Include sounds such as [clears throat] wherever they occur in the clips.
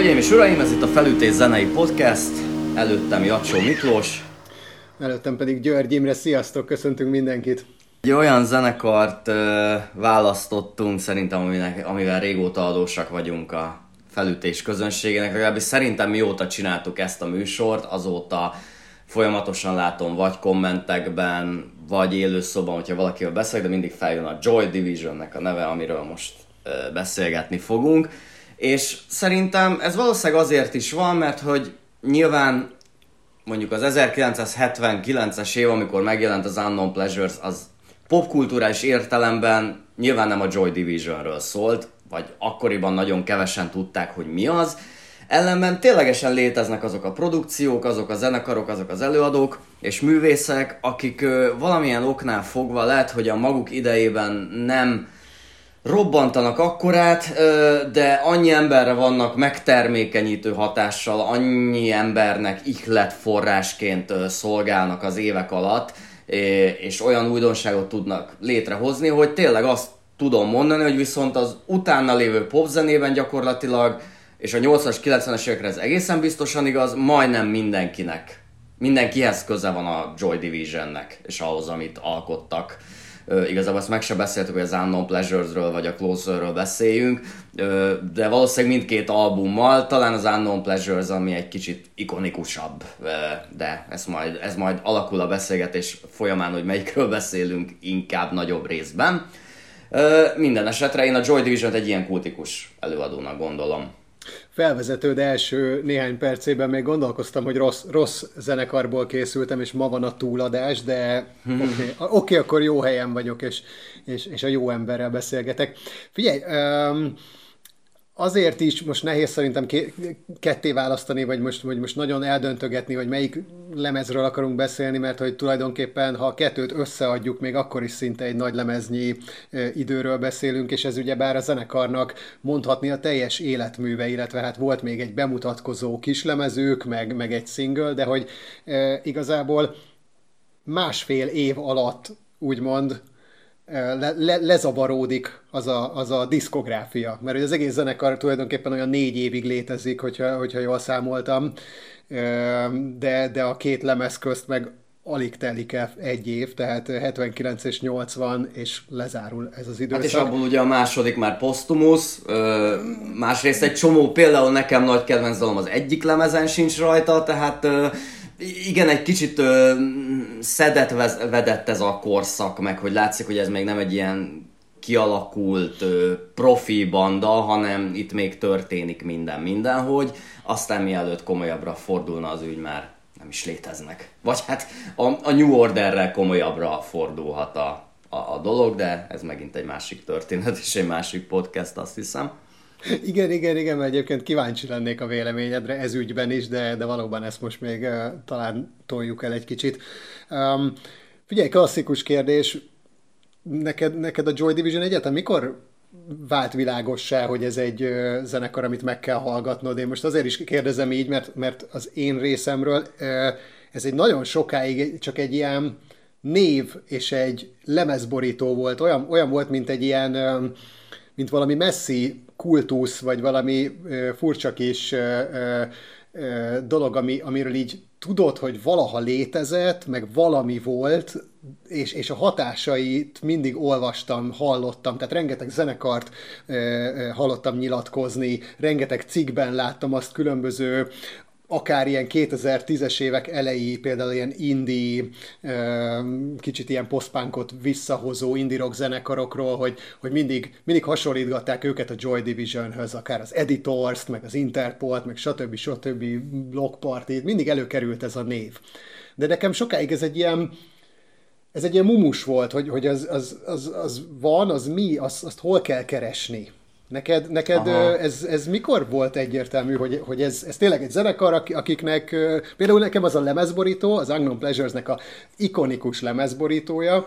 Hölgyeim és uraim, ez itt a Felütés Zenei Podcast. Előttem Jacsó Miklós. Előttem pedig György Imre. Sziasztok, köszöntünk mindenkit. Egy olyan zenekart ö, választottunk szerintem, aminek, amivel régóta adósak vagyunk a felütés közönségének, legalábbis szerintem mióta csináltuk ezt a műsort, azóta folyamatosan látom vagy kommentekben, vagy élőszóban, hogyha valakivel beszélek, de mindig feljön a Joy Divisionnek a neve, amiről most ö, beszélgetni fogunk. És szerintem ez valószínűleg azért is van, mert hogy nyilván mondjuk az 1979-es év, amikor megjelent az Unknown Pleasures, az popkulturális értelemben nyilván nem a Joy Divisionről szólt, vagy akkoriban nagyon kevesen tudták, hogy mi az. Ellenben ténylegesen léteznek azok a produkciók, azok a zenekarok, azok az előadók és művészek, akik valamilyen oknál fogva lehet, hogy a maguk idejében nem robbantanak akkorát, de annyi emberre vannak megtermékenyítő hatással, annyi embernek ihlet forrásként szolgálnak az évek alatt, és olyan újdonságot tudnak létrehozni, hogy tényleg azt tudom mondani, hogy viszont az utána lévő popzenében gyakorlatilag, és a 80-as, 90-es évekre ez egészen biztosan igaz, majdnem mindenkinek, mindenkihez köze van a Joy Divisionnek, és ahhoz, amit alkottak igazából ezt meg se beszéltük, hogy az Unknown Pleasures-ről vagy a Closer-ről beszéljünk, de valószínűleg mindkét albummal, talán az Unknown Pleasures, ami egy kicsit ikonikusabb, de ez majd, ez majd alakul a beszélgetés folyamán, hogy melyikről beszélünk inkább nagyobb részben. Minden esetre én a Joy Division-t egy ilyen kultikus előadónak gondolom felvezetőd első néhány percében még gondolkoztam, hogy rossz, rossz zenekarból készültem, és ma van a túladás, de oké, okay, okay, akkor jó helyen vagyok, és, és, és a jó emberrel beszélgetek. Figyelj, um, azért is most nehéz szerintem ketté választani, vagy most, vagy most nagyon eldöntögetni, hogy melyik lemezről akarunk beszélni, mert hogy tulajdonképpen, ha a kettőt összeadjuk, még akkor is szinte egy nagy lemeznyi időről beszélünk, és ez ugye bár a zenekarnak mondhatni a teljes életműve, illetve hát volt még egy bemutatkozó kislemezők, meg, meg egy single, de hogy e, igazából másfél év alatt úgymond le, le, lezavaródik az a, az a diszkográfia. Mert az egész zenekar tulajdonképpen olyan négy évig létezik, hogyha, hogyha jól számoltam, de, de a két lemez közt meg alig telik el egy év, tehát 79 és 80, és lezárul ez az időszak. Hát és abból ugye a második már posztumusz, másrészt egy csomó, például nekem nagy kedvenc dalom az egyik lemezen sincs rajta, tehát igen, egy kicsit ö, szedet vedett ez a korszak, meg hogy látszik, hogy ez még nem egy ilyen kialakult ö, profi banda, hanem itt még történik minden mindenhogy, aztán mielőtt komolyabbra fordulna az ügy már nem is léteznek. Vagy hát a, a New Orderrel komolyabbra fordulhat a, a, a dolog, de ez megint egy másik történet és egy másik podcast, azt hiszem. Igen, igen, igen, mert egyébként kíváncsi lennék a véleményedre ez ügyben is, de, de valóban ezt most még uh, talán toljuk el egy kicsit. Um, figyelj, klasszikus kérdés, neked, neked a Joy Division egyetem mikor vált világossá, hogy ez egy uh, zenekar, amit meg kell hallgatnod? Én most azért is kérdezem így, mert, mert az én részemről uh, ez egy nagyon sokáig csak egy ilyen név és egy lemezborító volt. Olyan, olyan volt, mint egy ilyen, mint valami messzi kultusz, vagy valami furcsa kis dolog, ami, amiről így tudod, hogy valaha létezett, meg valami volt, és, és a hatásait mindig olvastam, hallottam, tehát rengeteg zenekart ö, ö, hallottam nyilatkozni, rengeteg cikkben láttam azt különböző akár ilyen 2010-es évek elejé, például ilyen indie, kicsit ilyen posztpunkot visszahozó indie rock zenekarokról, hogy, hogy mindig, mindig hasonlítgatták őket a Joy Divisionhöz, akár az Editors-t, meg az Interpolt, meg stb. stb. Block Party, mindig előkerült ez a név. De nekem sokáig ez egy ilyen, ez egy ilyen mumus volt, hogy, hogy az, az, az, az van, az mi, az, azt hol kell keresni. Neked, neked ez, ez mikor volt egyértelmű, hogy, hogy ez, ez tényleg egy zenekar, akiknek, például nekem az a lemezborító, az Unknown Pleasures-nek a ikonikus lemezborítója,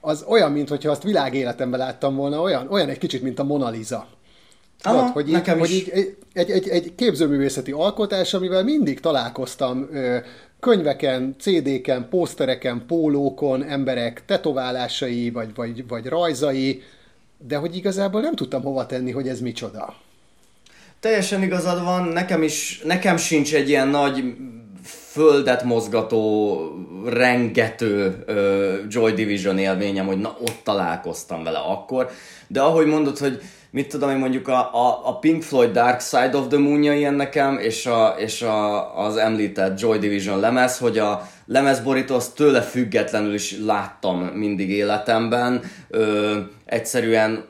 az olyan, mintha azt világéletemben láttam volna, olyan, olyan egy kicsit, mint a Mona Lisa. Aha, hogy, így, hogy így egy, egy, egy, egy képzőművészeti alkotás, amivel mindig találkoztam ö, könyveken, CD-ken, pósztereken, pólókon, emberek tetoválásai, vagy, vagy, vagy rajzai, de hogy igazából nem tudtam hova tenni, hogy ez micsoda. Teljesen igazad van, nekem is, nekem sincs egy ilyen nagy földet mozgató, rengető uh, Joy Division élményem, hogy na ott találkoztam vele akkor, de ahogy mondod, hogy mit tudom én mondjuk a, a, a Pink Floyd Dark Side of the moon ilyen nekem, és, a, és a, az említett Joy Division lemez, hogy a lemezborító azt tőle függetlenül is láttam mindig életemben. Ö, egyszerűen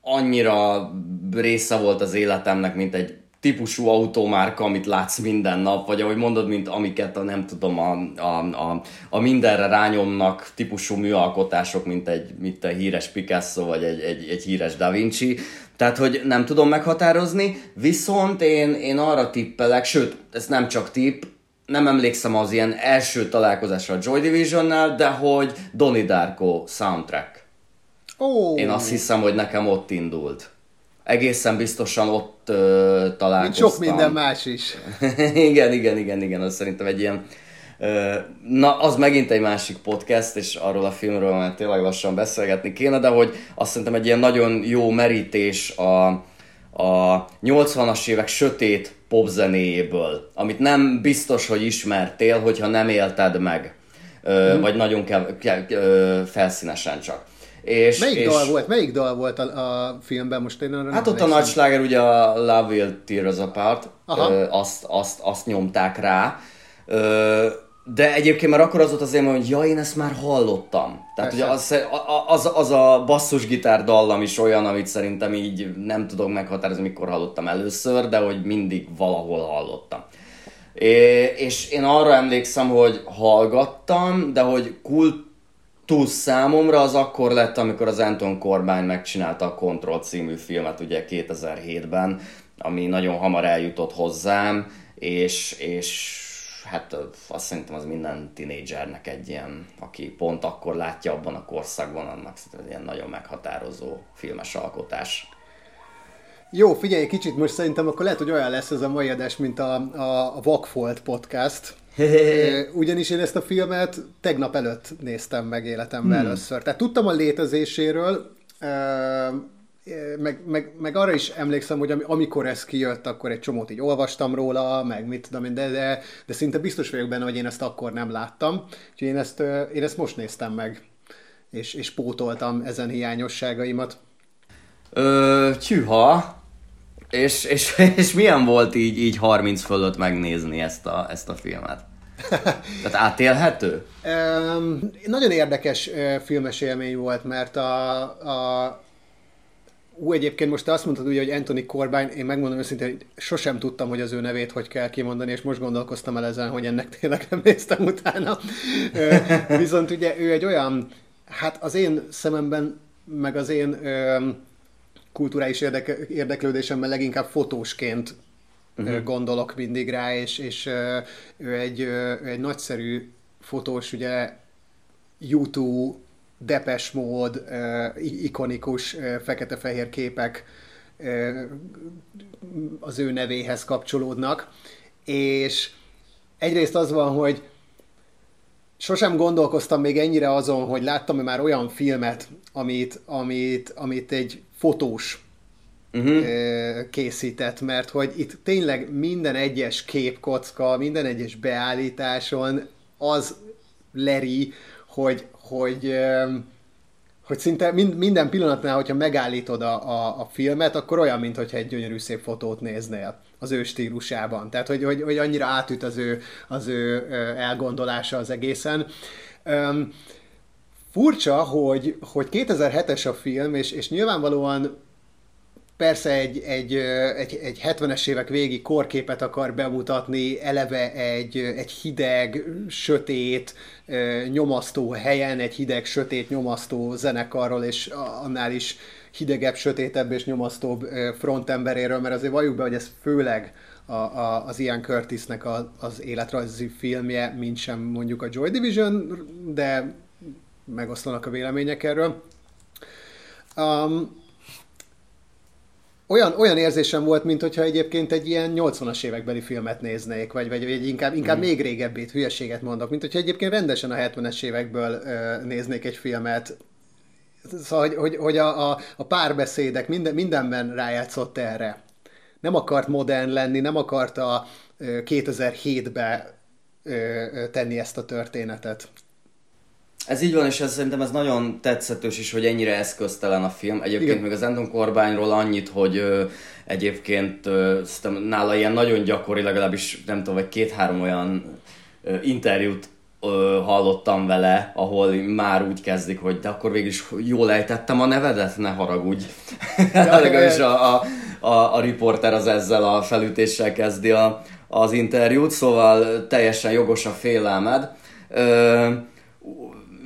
annyira része volt az életemnek, mint egy típusú autómárka, amit látsz minden nap, vagy ahogy mondod, mint amiket a nem tudom, a, a, a, a mindenre rányomnak típusú műalkotások, mint egy, mint egy híres Picasso, vagy egy, egy, egy híres Da Vinci. Tehát, hogy nem tudom meghatározni, viszont én, én arra tippelek, sőt, ez nem csak tipp, nem emlékszem az ilyen első találkozásra a Joy Divisionnál, de hogy Donnie Darko soundtrack. Oh. Én azt hiszem, hogy nekem ott indult egészen biztosan ott uh, találkoztam. Sok minden más is. [laughs] igen, igen, igen, igen, az szerintem egy ilyen uh, Na, az megint egy másik podcast, és arról a filmről már tényleg lassan beszélgetni kéne, de hogy azt szerintem egy ilyen nagyon jó merítés a, a 80-as évek sötét popzenéjéből, amit nem biztos, hogy ismertél, hogyha nem élted meg, mm. vagy nagyon kev- kev- felszínesen csak. És, melyik, és... Dal volt, melyik dal volt a, a filmben most én arra Hát ott a nagy sláger ugye a Love Will Tear Us Apart, ö, azt, azt, azt nyomták rá. Ö, de egyébként már akkor az volt az élmény, hogy ja, én ezt már hallottam. Tehát ugye az, az, az a basszusgitár dallam is olyan, amit szerintem így nem tudok meghatározni, mikor hallottam először, de hogy mindig valahol hallottam. É, és én arra emlékszem, hogy hallgattam, de hogy kult túl számomra az akkor lett, amikor az Anton Corbijn megcsinálta a Control című filmet ugye 2007-ben, ami nagyon hamar eljutott hozzám, és, és hát azt szerintem az minden tinédzsernek egy ilyen, aki pont akkor látja abban a korszakban, annak szerintem egy ilyen nagyon meghatározó filmes alkotás. Jó, figyelj, kicsit most szerintem akkor lehet, hogy olyan lesz ez a mai adás, mint a, a, a Vagfolt podcast, ugyanis én ezt a filmet tegnap előtt néztem meg életemben hmm. először. Tehát tudtam a létezéséről, meg, meg, meg arra is emlékszem, hogy amikor ez kijött, akkor egy csomót így olvastam róla, meg mit tudom én, de, de, de szinte biztos vagyok benne, hogy én ezt akkor nem láttam. Úgyhogy én ezt, én ezt most néztem meg, és, és pótoltam ezen hiányosságaimat. Ö, tűha, és, és, [laughs] és milyen volt így, így 30 fölött megnézni ezt a, ezt a filmet? Tehát átélhető? [laughs] um, nagyon érdekes filmes élmény volt, mert a, a Ú, egyébként most te azt mondtad ugye, hogy Anthony Corbijn, én megmondom őszintén, hogy sosem tudtam, hogy az ő nevét hogy kell kimondani, és most gondolkoztam el ezen, hogy ennek tényleg nem néztem utána. Viszont ugye ő egy olyan, hát az én szememben, meg az én kulturális érdek, érdeklődésemmel leginkább fotósként uh-huh. gondolok mindig rá, és, és ő egy, ő egy nagyszerű fotós, ugye YouTube, depes mód, ikonikus fekete-fehér képek az ő nevéhez kapcsolódnak, és egyrészt az van, hogy sosem gondolkoztam még ennyire azon, hogy láttam már olyan filmet, amit, amit, amit egy fotós uh-huh. készített, mert hogy itt tényleg minden egyes képkocka, minden egyes beállításon az leri, hogy, hogy, hogy szinte minden pillanatnál, hogyha megállítod a, a, a filmet, akkor olyan, mintha egy gyönyörű szép fotót néznél az ő stílusában. Tehát, hogy, hogy, hogy annyira átüt az ő, az ő elgondolása az egészen. Um, furcsa, hogy, hogy 2007-es a film, és, és nyilvánvalóan persze egy, egy, egy, egy 70-es évek végi korképet akar bemutatni, eleve egy, egy hideg, sötét, nyomasztó helyen, egy hideg, sötét, nyomasztó zenekarról, és annál is hidegebb, sötétebb és nyomasztóbb frontemberéről, mert azért valljuk be, hogy ez főleg a, a, az Ian Curtisnek a, az életrajzi filmje, mint sem mondjuk a Joy Division, de megoszlanak a vélemények erről. Um, olyan, olyan érzésem volt, mint hogyha egyébként egy ilyen 80-as évekbeli filmet néznék, vagy, vagy, vagy inkább, inkább mm. még régebbét, hülyeséget mondok, mint hogyha egyébként rendesen a 70-es évekből ö, néznék egy filmet. Szóval, hogy, hogy, hogy a, a, a párbeszédek minden, mindenben rájátszott erre. nem akart modern lenni, nem akarta 2007-be tenni ezt a történetet. Ez így van, és ez, szerintem ez nagyon tetszetős is, hogy ennyire eszköztelen a film. Egyébként Igen. még az Endon Korbányról annyit, hogy ö, egyébként ö, nála ilyen nagyon gyakori, legalábbis nem tudom, vagy két-három olyan ö, interjút ö, hallottam vele, ahol már úgy kezdik, hogy de akkor végül is jól ejtettem a nevedet, ne haragudj. [laughs] Legalábbis a, a, a, a riporter az ezzel a felütéssel kezdi a, az interjút, szóval teljesen jogos a félelmed. Ö,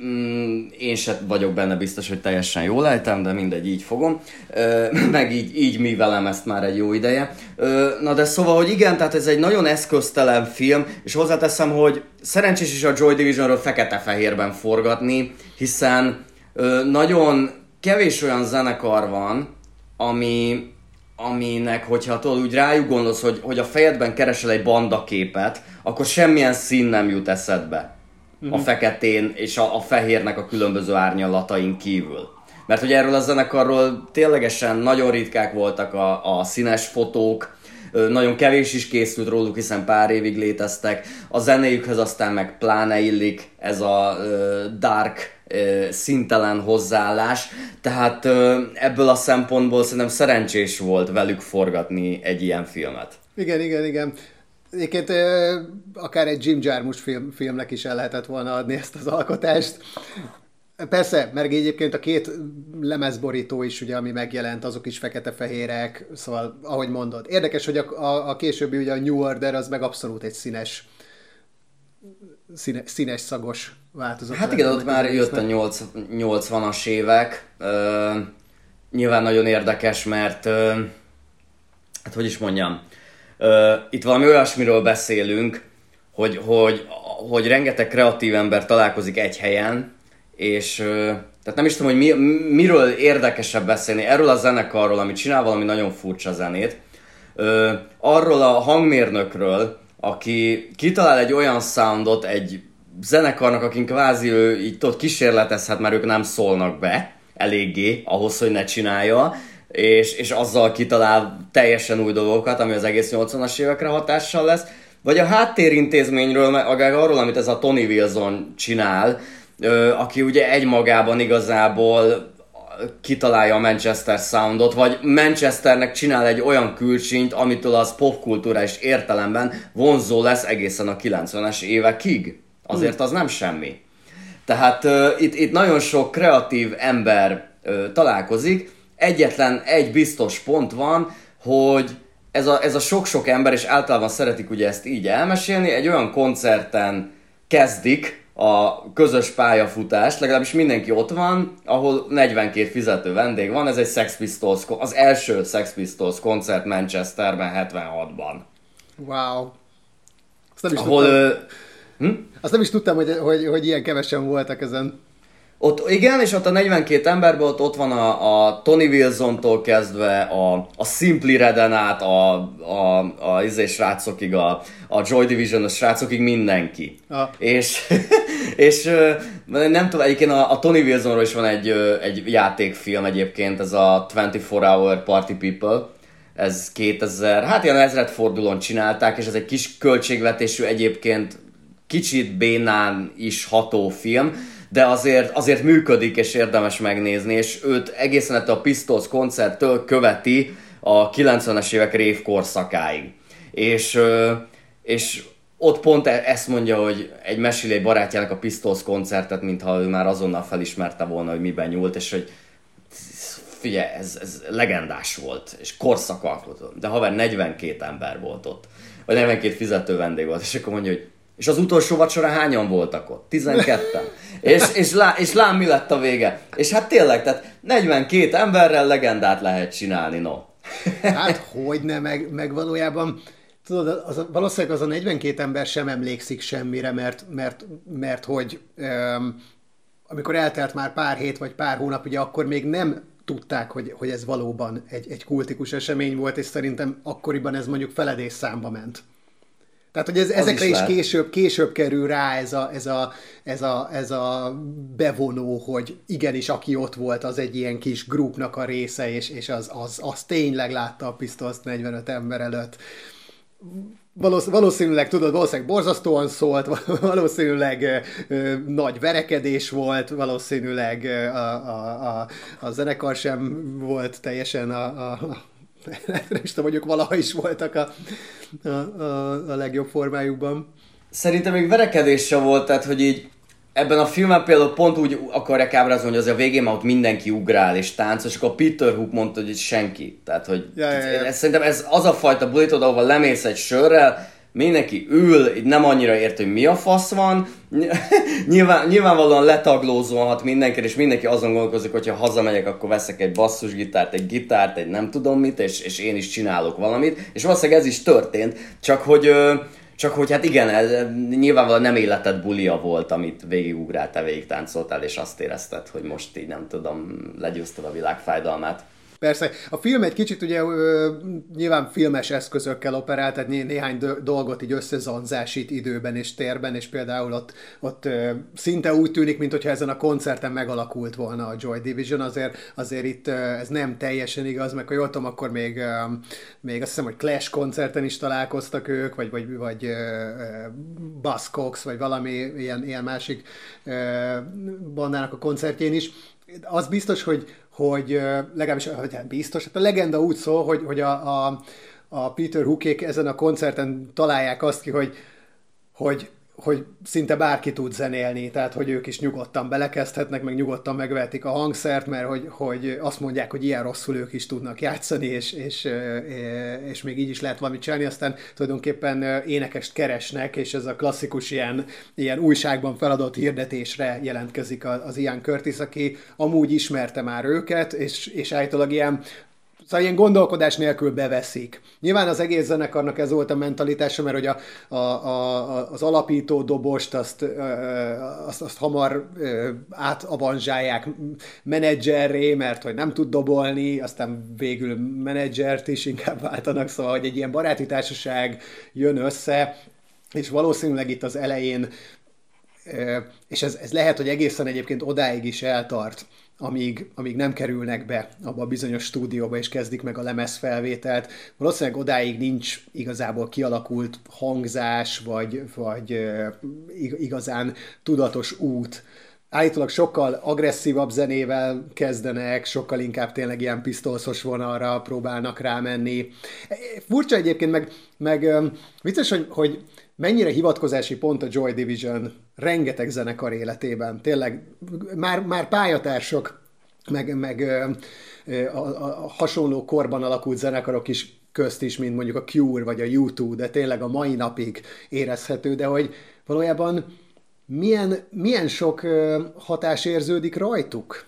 Mm, én se vagyok benne biztos, hogy teljesen jól ejtem, de mindegy, így fogom. [laughs] Meg így, így mi velem ezt már egy jó ideje. Na de szóval, hogy igen, tehát ez egy nagyon eszköztelen film, és hozzáteszem, hogy szerencsés is a Joy Divisionről fekete-fehérben forgatni, hiszen nagyon kevés olyan zenekar van, ami, aminek, hogyha tudod, úgy rájuk gondolsz, hogy, hogy a fejedben keresel egy bandaképet, akkor semmilyen szín nem jut eszedbe uh-huh. a mhm. feketén és a, a fehérnek a különböző árnyalatain kívül. Mert hogy erről a zenekarról ténylegesen nagyon ritkák voltak a, a színes fotók, nagyon kevés is készült róluk, hiszen pár évig léteztek. A zenéjükhöz aztán meg pláne illik ez a uh, dark, uh, szintelen hozzáállás. Tehát uh, ebből a szempontból szerintem szerencsés volt velük forgatni egy ilyen filmet. Igen, igen, igen. Egyébként akár egy Jim Jarmusch film, filmnek is el lehetett volna adni ezt az alkotást. Persze, mert egyébként a két lemezborító is, ugye, ami megjelent, azok is fekete-fehérek, szóval, ahogy mondod. Érdekes, hogy a, a, a későbbi, ugye a New Order, az meg abszolút egy színes, színe, színes szagos változat. Hát igen, ott már jött a 80-as évek. Uh, nyilván nagyon érdekes, mert uh, hát hogy is mondjam, itt valami olyasmiről beszélünk, hogy, hogy, hogy rengeteg kreatív ember találkozik egy helyen, és tehát nem is tudom, hogy mi, miről érdekesebb beszélni. Erről a zenekarról, ami csinál valami nagyon furcsa zenét, arról a hangmérnökről, aki kitalál egy olyan soundot egy zenekarnak, akin kvázi ő így tudod kísérletezhet, mert ők nem szólnak be eléggé ahhoz, hogy ne csinálja, és, és azzal kitalál teljesen új dolgokat, ami az egész 80-as évekre hatással lesz, vagy a háttérintézményről, akár arról, amit ez a Tony Wilson csinál, aki ugye egymagában igazából kitalálja a Manchester Soundot, vagy Manchesternek csinál egy olyan külsint, amitől az popkulturális értelemben vonzó lesz egészen a 90-es évekig. Azért az nem semmi. Tehát uh, itt, itt nagyon sok kreatív ember uh, találkozik, egyetlen egy biztos pont van, hogy ez a, ez a sok-sok ember, és általában szeretik ugye ezt így elmesélni, egy olyan koncerten kezdik a közös pályafutást, legalábbis mindenki ott van, ahol 42 fizető vendég van, ez egy Sex Pistols, az első Sex Pistols koncert Manchesterben 76-ban. Wow. Azt nem is ahol, tudtam, hm? Azt nem is tudtam, hogy, hogy, hogy ilyen kevesen voltak ezen. Ott igen, és ott a 42 emberből ott, ott van a, a Tony Wilson-tól kezdve, a, a Simply Reden át, a, a, a izé srácokig, a, a Joy Division-os srácokig mindenki. Ah. És, [laughs] és nem tudom, egyébként a, a Tony Wilsonról is van egy, egy játékfilm egyébként, ez a 24 Hour Party People, ez 2000, hát ilyen ezredfordulón csinálták, és ez egy kis költségvetésű egyébként kicsit bénán is ható film, de azért, azért működik, és érdemes megnézni, és őt egészen ettől a Pistols koncerttől követi a 90-es évek rév korszakáig. És, és ott pont e- ezt mondja, hogy egy mesél egy barátjának a Pistols koncertet, mintha ő már azonnal felismerte volna, hogy miben nyúlt, és hogy figyelj, ez, ez legendás volt, és korszakalkotó. De haver 42 ember volt ott, vagy 42 fizető vendég volt, és akkor mondja, hogy és az utolsó vacsora hányan voltak ott? 12-en. [laughs] és, és, lá, és lám mi lett a vége. És hát tényleg, tehát 42 emberrel legendát lehet csinálni, no. [laughs] hát hogy ne, meg, meg valójában tudod, az, valószínűleg az a 42 ember sem emlékszik semmire, mert, mert, mert hogy um, amikor eltelt már pár hét vagy pár hónap, ugye akkor még nem tudták, hogy, hogy ez valóban egy, egy kultikus esemény volt, és szerintem akkoriban ez mondjuk feledés számba ment. Tehát, hogy ez, ezekre is, is később, később kerül rá ez a, ez, a, ez, a, ez a bevonó, hogy igenis, aki ott volt, az egy ilyen kis grupnak a része, és, és az, az, az tényleg látta a pisztolt 45 ember előtt. Valószínűleg, tudod, valószínűleg borzasztóan szólt, [laughs] valószínűleg ö, nagy verekedés volt, valószínűleg a, a, a, a zenekar sem volt teljesen a, a, tudom, mondjuk valaha is voltak a, a, a, a legjobb formájukban. Szerintem még verekedés sem volt, tehát hogy így ebben a filmben például pont úgy akarják ábrázolni, hogy az a végén már ott mindenki ugrál és táncol, és akkor Peter Hook mondta, hogy senki. Tehát, hogy ja, ja, ja. Ez, szerintem ez az a fajta bulitod, ahol lemész egy sörrel, mindenki ül, nem annyira ért, hogy mi a fasz van, [laughs] Nyilván, nyilvánvalóan letaglózolhat mindenki, és mindenki azon gondolkozik, hogy ha hazamegyek, akkor veszek egy basszusgitárt, egy gitárt, egy nem tudom mit, és, és én is csinálok valamit, és valószínűleg ez is történt, csak hogy csak hogy hát igen, ez, nyilvánvalóan nem életed bulia volt, amit végigugráltál, végig táncoltál, és azt érezted, hogy most így nem tudom, legyőzted a világ fájdalmát. Persze, a film egy kicsit ugye ö, nyilván filmes eszközökkel operál, tehát né- néhány dolgot így összezanzásít időben és térben, és például ott, ott szinte úgy tűnik, mintha ezen a koncerten megalakult volna a Joy Division, azért, azért itt ez nem teljesen igaz, meg ha jól tudom, akkor még, még azt hiszem, hogy Clash koncerten is találkoztak ők, vagy, vagy, vagy ö, Buzzcocks, vagy valami ilyen, ilyen másik ö, bandának a koncertjén is. Az biztos, hogy, hogy legalábbis hogy hát biztos, hát a legenda úgy szól, hogy, hogy a, a, a Peter Hookék ezen a koncerten találják azt ki, hogy, hogy hogy szinte bárki tud zenélni, tehát hogy ők is nyugodtan belekezdhetnek, meg nyugodtan megvehetik a hangszert, mert hogy, hogy azt mondják, hogy ilyen rosszul ők is tudnak játszani, és, és, és még így is lehet valamit csinálni, aztán tulajdonképpen énekest keresnek, és ez a klasszikus ilyen, ilyen újságban feladott hirdetésre jelentkezik az Ian Curtis, aki amúgy ismerte már őket, és, és állítólag ilyen Szóval ilyen gondolkodás nélkül beveszik. Nyilván az egész zenekarnak ez volt a mentalitása, mert hogy a, a, a, az alapító dobost azt, azt, azt hamar átavanzsálják menedzserré, mert hogy nem tud dobolni, aztán végül menedzsert is inkább váltanak, szóval hogy egy ilyen baráti társaság jön össze, és valószínűleg itt az elején, és ez, ez lehet, hogy egészen egyébként odáig is eltart, amíg, amíg nem kerülnek be abba a bizonyos stúdióba és kezdik meg a lemezfelvételt. Valószínűleg odáig nincs igazából kialakult hangzás, vagy, vagy igazán tudatos út. Állítólag sokkal agresszívabb zenével kezdenek, sokkal inkább tényleg ilyen pisztolszos vonalra próbálnak rámenni. Furcsa egyébként, meg, meg vicces, hogy, hogy mennyire hivatkozási pont a Joy Division rengeteg zenekar életében. Tényleg már, már pályatársak, meg, meg a, a, a hasonló korban alakult zenekarok is közt is, mint mondjuk a Cure vagy a U2, de tényleg a mai napig érezhető, de hogy valójában milyen, milyen sok hatás érződik rajtuk?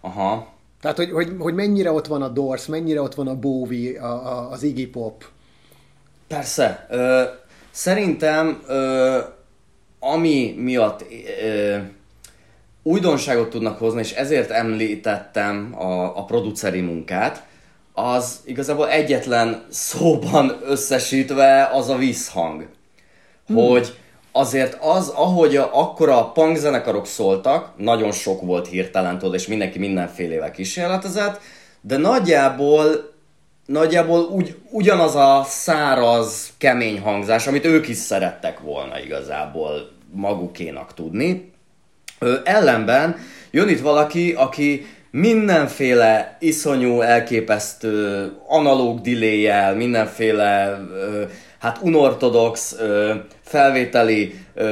Aha. Tehát, hogy, hogy, hogy mennyire ott van a Doors, mennyire ott van a Bowie, a, a, az Iggy Pop, Persze. Ö, szerintem ö, ami miatt ö, újdonságot tudnak hozni, és ezért említettem a, a produceri munkát, az igazából egyetlen szóban összesítve az a vízhang. Hmm. Hogy azért az, ahogy a, akkor a punk zenekarok szóltak, nagyon sok volt hirtelen, tudod, és mindenki mindenfélevel kísérletezett, de nagyjából nagyjából úgy, ugyanaz a száraz, kemény hangzás, amit ők is szerettek volna igazából magukénak tudni. Ö, ellenben jön itt valaki, aki mindenféle iszonyú, elképesztő analóg diléjel, mindenféle ö, hát unortodox ö, felvételi ö,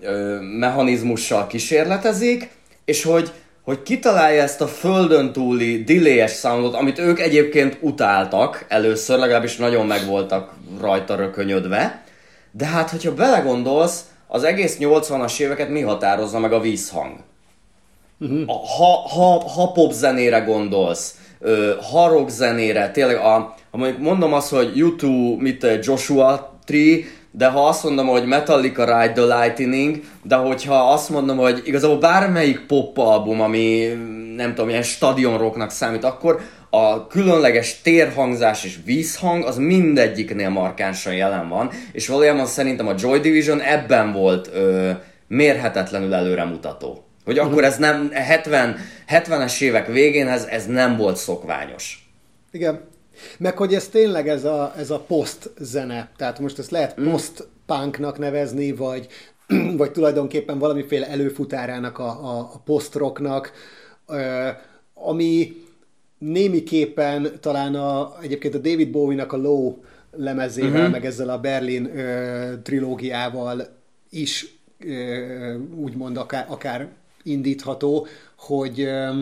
ö, mechanizmussal kísérletezik, és hogy hogy kitalálja ezt a földön túli delay soundot, amit ők egyébként utáltak először, legalábbis nagyon meg voltak rajta rökönyödve, de hát, hogyha belegondolsz, az egész 80-as éveket mi határozza meg a vízhang? Uh-huh. Ha, ha, ha pop zenére gondolsz, ha rock zenére, tényleg a, ha mondjuk mondom azt, hogy YouTube, mit Joshua Tree, de ha azt mondom, hogy Metallica Ride the Lightning, de hogyha azt mondom, hogy igazából bármelyik pop album, ami nem tudom, ilyen stadion rocknak számít, akkor a különleges térhangzás és vízhang az mindegyiknél markánsan jelen van, és valójában szerintem a Joy Division ebben volt ö, mérhetetlenül előremutató. Hogy uh-huh. akkor ez nem, 70, 70-es évek végén ez, ez nem volt szokványos. Igen. Meg hogy ez tényleg ez a, ez a post zene, tehát most ezt lehet mm. post punknak nevezni, vagy, [clears throat] vagy tulajdonképpen valamiféle előfutárának a, a, a post-rocknak, ami némiképpen talán a, egyébként a David Bowie-nak a Low lemezével, uh-huh. meg ezzel a Berlin ö, trilógiával is ö, úgymond akár, akár indítható, hogy, ö,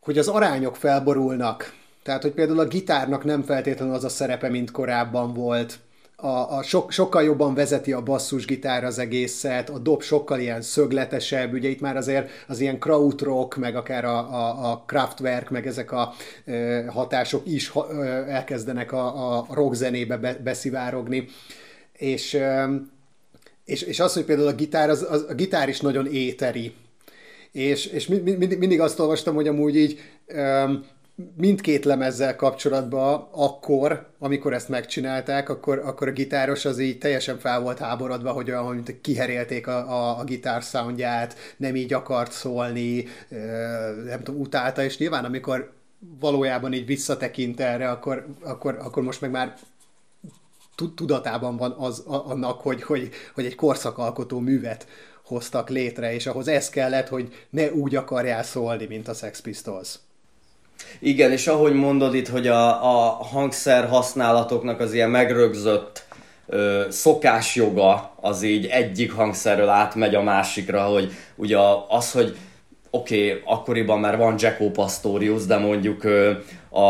hogy az arányok felborulnak. Tehát, hogy például a gitárnak nem feltétlenül az a szerepe, mint korábban volt. A, a sok, sokkal jobban vezeti a basszusgitár az egészet, a dob sokkal ilyen szögletesebb, ugye itt már azért az ilyen krautrock, meg akár a, a, a Kraftwerk, meg ezek a e, hatások is ha, e, elkezdenek a, a rock zenébe be, beszivárogni, és, e, és, és az, hogy például a gitár, az, az, a gitár is nagyon éteri, és, és mindig, mindig azt olvastam, hogy amúgy így mindkét lemezzel kapcsolatban akkor, amikor ezt megcsinálták, akkor, akkor a gitáros az így teljesen fel volt háborodva, hogy olyan, mint kiherélték a, a, a gitár soundját, nem így akart szólni, nem tudom, utálta, és nyilván amikor valójában így visszatekint erre, akkor, akkor, akkor most meg már tudatában van az, annak, hogy, hogy, hogy egy korszakalkotó művet hoztak létre, és ahhoz ez kellett, hogy ne úgy akarjál szólni, mint a Sex Pistols. Igen, és ahogy mondod itt, hogy a, a hangszer használatoknak az ilyen megrögzött ö, szokásjoga az így egyik hangszerről átmegy a másikra, hogy ugye az, hogy oké, okay, akkoriban már van Jacko Pastorius, de mondjuk ö, a,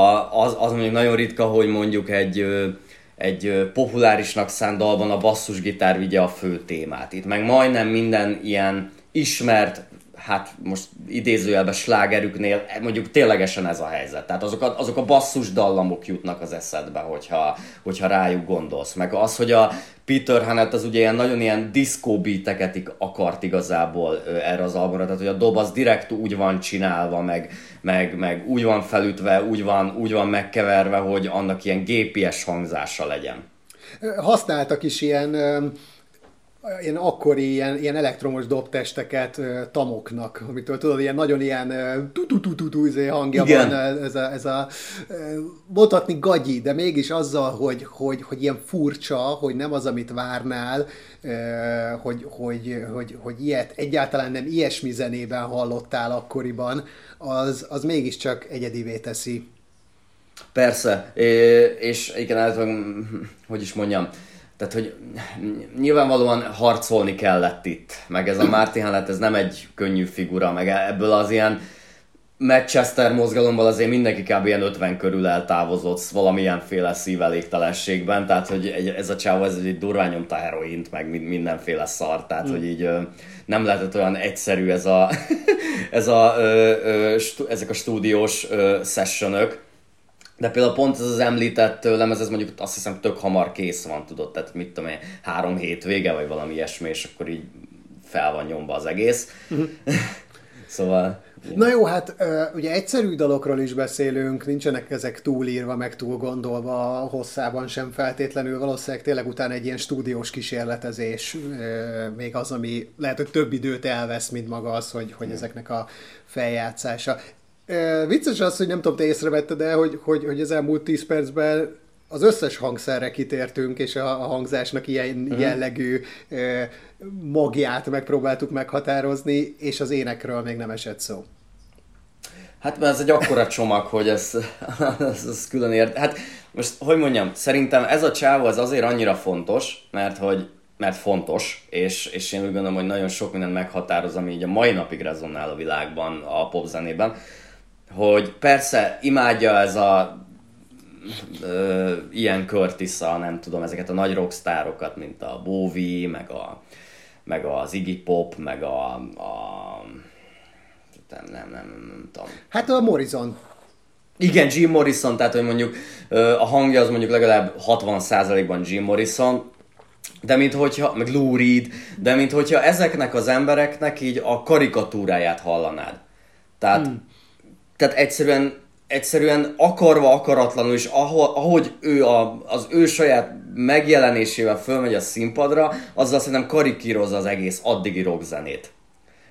az, az mondjuk nagyon ritka, hogy mondjuk egy ö, egy populárisnak szánt dalban a basszusgitár vigye a fő témát. Itt meg majdnem minden ilyen ismert hát most idézőjelben slágerüknél mondjuk ténylegesen ez a helyzet. Tehát azok a, azok a basszus dallamok jutnak az eszedbe, hogyha, hogyha rájuk gondolsz. Meg az, hogy a Peter Hannett az ugye ilyen nagyon ilyen disco beateket akart igazából erre az albumra, tehát hogy a dob az direkt úgy van csinálva, meg, meg, meg úgy van felütve, úgy van, úgy van megkeverve, hogy annak ilyen gépies hangzása legyen. Használtak is ilyen ilyen akkori ilyen, ilyen elektromos dobtesteket tamoknak, amitől tudod, ilyen nagyon ilyen tu-tu-tu-tu izé hangja Igen. van, ez a, ez a mondhatni gagyi, de mégis azzal, hogy, hogy, hogy ilyen furcsa, hogy nem az, amit várnál, hogy, hogy, hogy, hogy ilyet egyáltalán nem ilyesmi zenében hallottál akkoriban, az, az mégiscsak egyedivé teszi. Persze, és igen, hogy is mondjam, tehát, hogy nyilvánvalóan harcolni kellett itt, meg ez a Martin Hannett, ez nem egy könnyű figura, meg ebből az ilyen Manchester mozgalomból azért mindenki kb. ilyen 50 körül eltávozott valamilyenféle szívelégtelenségben, tehát hogy ez a csáv ez egy durván nyomta heroint, meg mindenféle szar, tehát mm. hogy így nem lehetett olyan egyszerű ez a, [laughs] ez a, ezek a stúdiós sessionök, de például pont ez az említett lemez, ez mondjuk azt hiszem tök hamar kész van, tudod, tehát mit tudom én, három hét vége, vagy valami ilyesmi, és akkor így fel van nyomva az egész. Uh-huh. [laughs] szóval... Na jó, hát ugye egyszerű dalokról is beszélünk, nincsenek ezek túlírva, meg túl gondolva hosszában sem feltétlenül, valószínűleg tényleg utána egy ilyen stúdiós kísérletezés, még az, ami lehet, hogy több időt elvesz, mint maga az, hogy, hogy ezeknek a feljátszása. E, vicces az, hogy nem tudom, te észrevetted de hogy, hogy, hogy az elmúlt 10 percben az összes hangszerre kitértünk, és a, a hangzásnak ilyen uh-huh. jellegű e, magját megpróbáltuk meghatározni, és az énekről még nem esett szó. Hát mert ez egy akkora csomag, hogy ez, ez, ez külön ért. Hát most, hogy mondjam, szerintem ez a csávó az azért annyira fontos, mert hogy mert fontos, és, és én úgy gondolom, hogy nagyon sok mindent meghatároz, ami így a mai napig rezonál a világban, a popzenében hogy persze imádja ez a ö, ilyen curtis nem tudom, ezeket a nagy rockstárokat, mint a Bowie, meg, a, meg az Iggy Pop, meg a, a nem, nem, nem, nem tudom. Hát a Morrison. Igen, Jim Morrison, tehát hogy mondjuk a hangja az mondjuk legalább 60%-ban Jim Morrison, de mint hogyha, meg Lou Reed, de mint hogyha ezeknek az embereknek így a karikatúráját hallanád. Tehát, hmm. Tehát egyszerűen, egyszerűen akarva, akaratlanul, és ahogy ő a, az ő saját megjelenésével fölmegy a színpadra, azzal szerintem karikírozza az egész addigi rockzenét.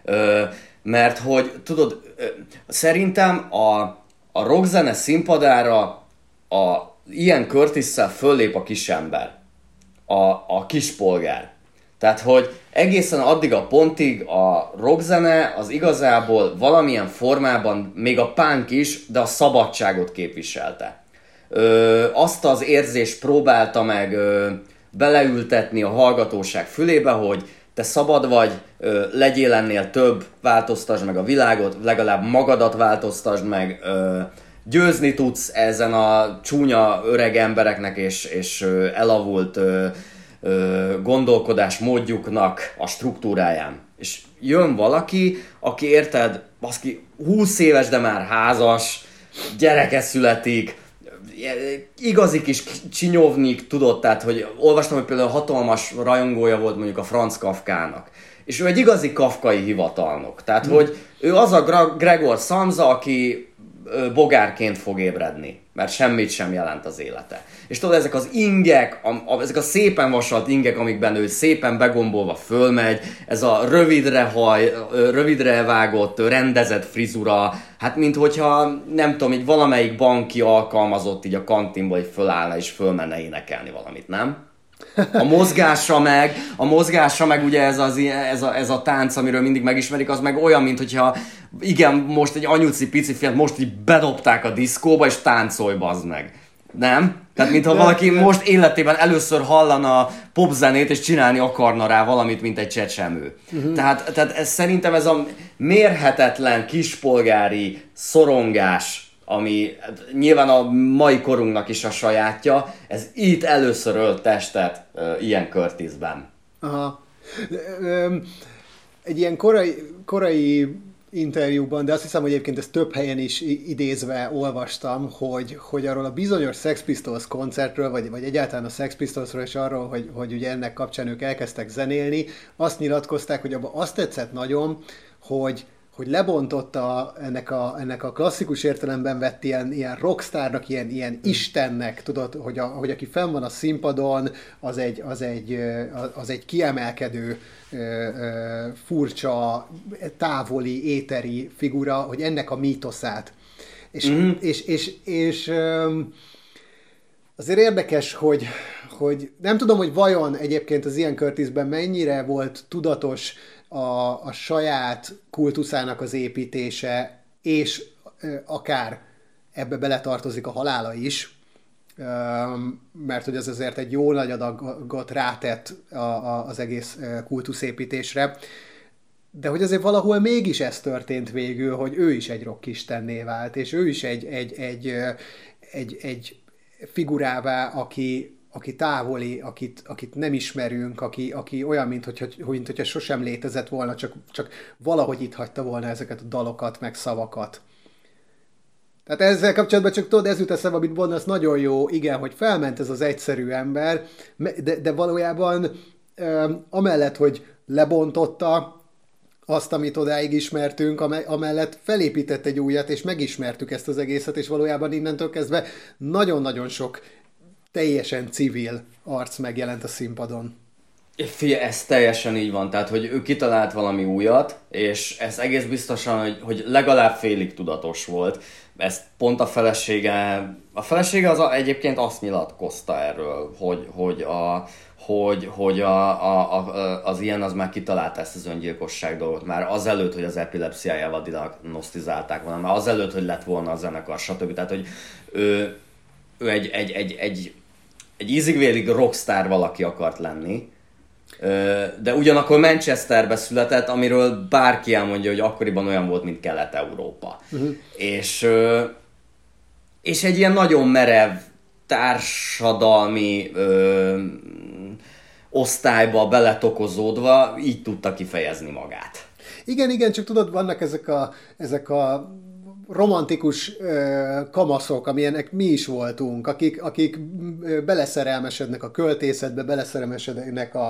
Ö, mert hogy, tudod, ö, szerintem a, a rockzene színpadára a ilyen curtis föllép a kisember a, a kispolgár. Tehát, hogy egészen addig a pontig a rockzene az igazából valamilyen formában, még a punk is, de a szabadságot képviselte. Ö, azt az érzést próbálta meg ö, beleültetni a hallgatóság fülébe, hogy te szabad vagy, ö, legyél ennél több, változtasd meg a világot, legalább magadat változtasd meg, ö, győzni tudsz ezen a csúnya öreg embereknek és, és elavult gondolkodás módjuknak a struktúráján. És jön valaki, aki érted, baszki, 20 éves, de már házas, gyereke születik, igazi kis csinyovnik tudott, tehát hogy olvastam, hogy például hatalmas rajongója volt mondjuk a Franz Kafkának. És ő egy igazi kafkai hivatalnok. Tehát, hmm. hogy ő az a Gregor Samsa, aki bogárként fog ébredni, mert semmit sem jelent az élete. És tudod, ezek az ingek, a, a, ezek a szépen vasalt ingek, amikben ő szépen begombolva fölmegy, ez a rövidre haj, rövidre vágott, rendezett frizura, hát mint hogyha, nem tudom, így valamelyik banki alkalmazott így a kantinba, hogy fölállna és fölmenne énekelni valamit, nem? A mozgása meg, a mozgása meg ugye ez, az, ez, a, ez a tánc, amiről mindig megismerik, az meg olyan, mint hogyha igen, most egy anyuci pici fiat most így bedobták a diszkóba, és táncolj bazd meg. Nem? Tehát mintha valaki most életében először hallana popzenét, és csinálni akarna rá valamit, mint egy csecsemő. Uh-huh. Tehát, tehát ez, szerintem ez a mérhetetlen kispolgári szorongás, ami hát nyilván a mai korunknak is a sajátja, ez itt először ölt testet uh, ilyen körtízben. Aha. Egy ilyen korai, korai interjúban, de azt hiszem, hogy egyébként ezt több helyen is idézve olvastam, hogy, hogy arról a bizonyos Sex Pistols koncertről, vagy, vagy egyáltalán a Sex Pistolsról, és arról, hogy, hogy ugye ennek kapcsán ők elkezdtek zenélni, azt nyilatkozták, hogy abban azt tetszett nagyon, hogy hogy lebontotta ennek a, ennek a klasszikus értelemben vett ilyen, ilyen rockstárnak, ilyen, ilyen istennek, tudod, hogy, a, hogy aki fenn van a színpadon, az egy, az egy, az egy kiemelkedő, furcsa, távoli, éteri figura, hogy ennek a mítoszát. És, mm-hmm. és, és, és, és azért érdekes, hogy, hogy nem tudom, hogy vajon egyébként az ilyen Curtisben mennyire volt tudatos a, a saját kultuszának az építése, és akár ebbe beletartozik a halála is, mert hogy ez azért egy jó nagy adagot rátett a, a, az egész kultuszépítésre, de hogy azért valahol mégis ez történt végül, hogy ő is egy rockistenné vált, és ő is egy, egy, egy, egy, egy figurává, aki, aki távoli, akit, akit nem ismerünk, aki, aki olyan, mint hogyha, mint hogyha sosem létezett volna, csak, csak valahogy itt hagyta volna ezeket a dalokat, meg szavakat. Tehát ezzel kapcsolatban csak tudod, ez jut eszembe, amit mondasz, nagyon jó, igen, hogy felment ez az egyszerű ember, de, de valójában amellett, hogy lebontotta azt, amit odáig ismertünk, amellett felépített egy újat, és megismertük ezt az egészet, és valójában innentől kezdve nagyon-nagyon sok teljesen civil arc megjelent a színpadon. Figyelj, ez teljesen így van, tehát hogy ő kitalált valami újat, és ez egész biztosan, hogy, hogy legalább félig tudatos volt. Ezt pont a felesége, a felesége az a, egyébként azt nyilatkozta erről, hogy, hogy, a, hogy, hogy a, a, a, az ilyen az már kitalálta ezt az öngyilkosság dolgot, már azelőtt, hogy az epilepsziájával diagnosztizálták volna, már azelőtt, hogy lett volna a zenekar, stb. Tehát, hogy ő, ő egy, egy, egy, egy egy ízigvélig rockstar valaki akart lenni, de ugyanakkor Manchesterbe született, amiről bárki elmondja, hogy akkoriban olyan volt, mint Kelet-Európa. Uh-huh. És, és egy ilyen nagyon merev társadalmi ö, osztályba beletokozódva így tudta kifejezni magát. Igen, igen, csak tudod, vannak ezek a, ezek a romantikus ö, kamaszok, amilyenek mi is voltunk, akik, akik beleszerelmesednek a költészetbe, beleszerelmesednek a,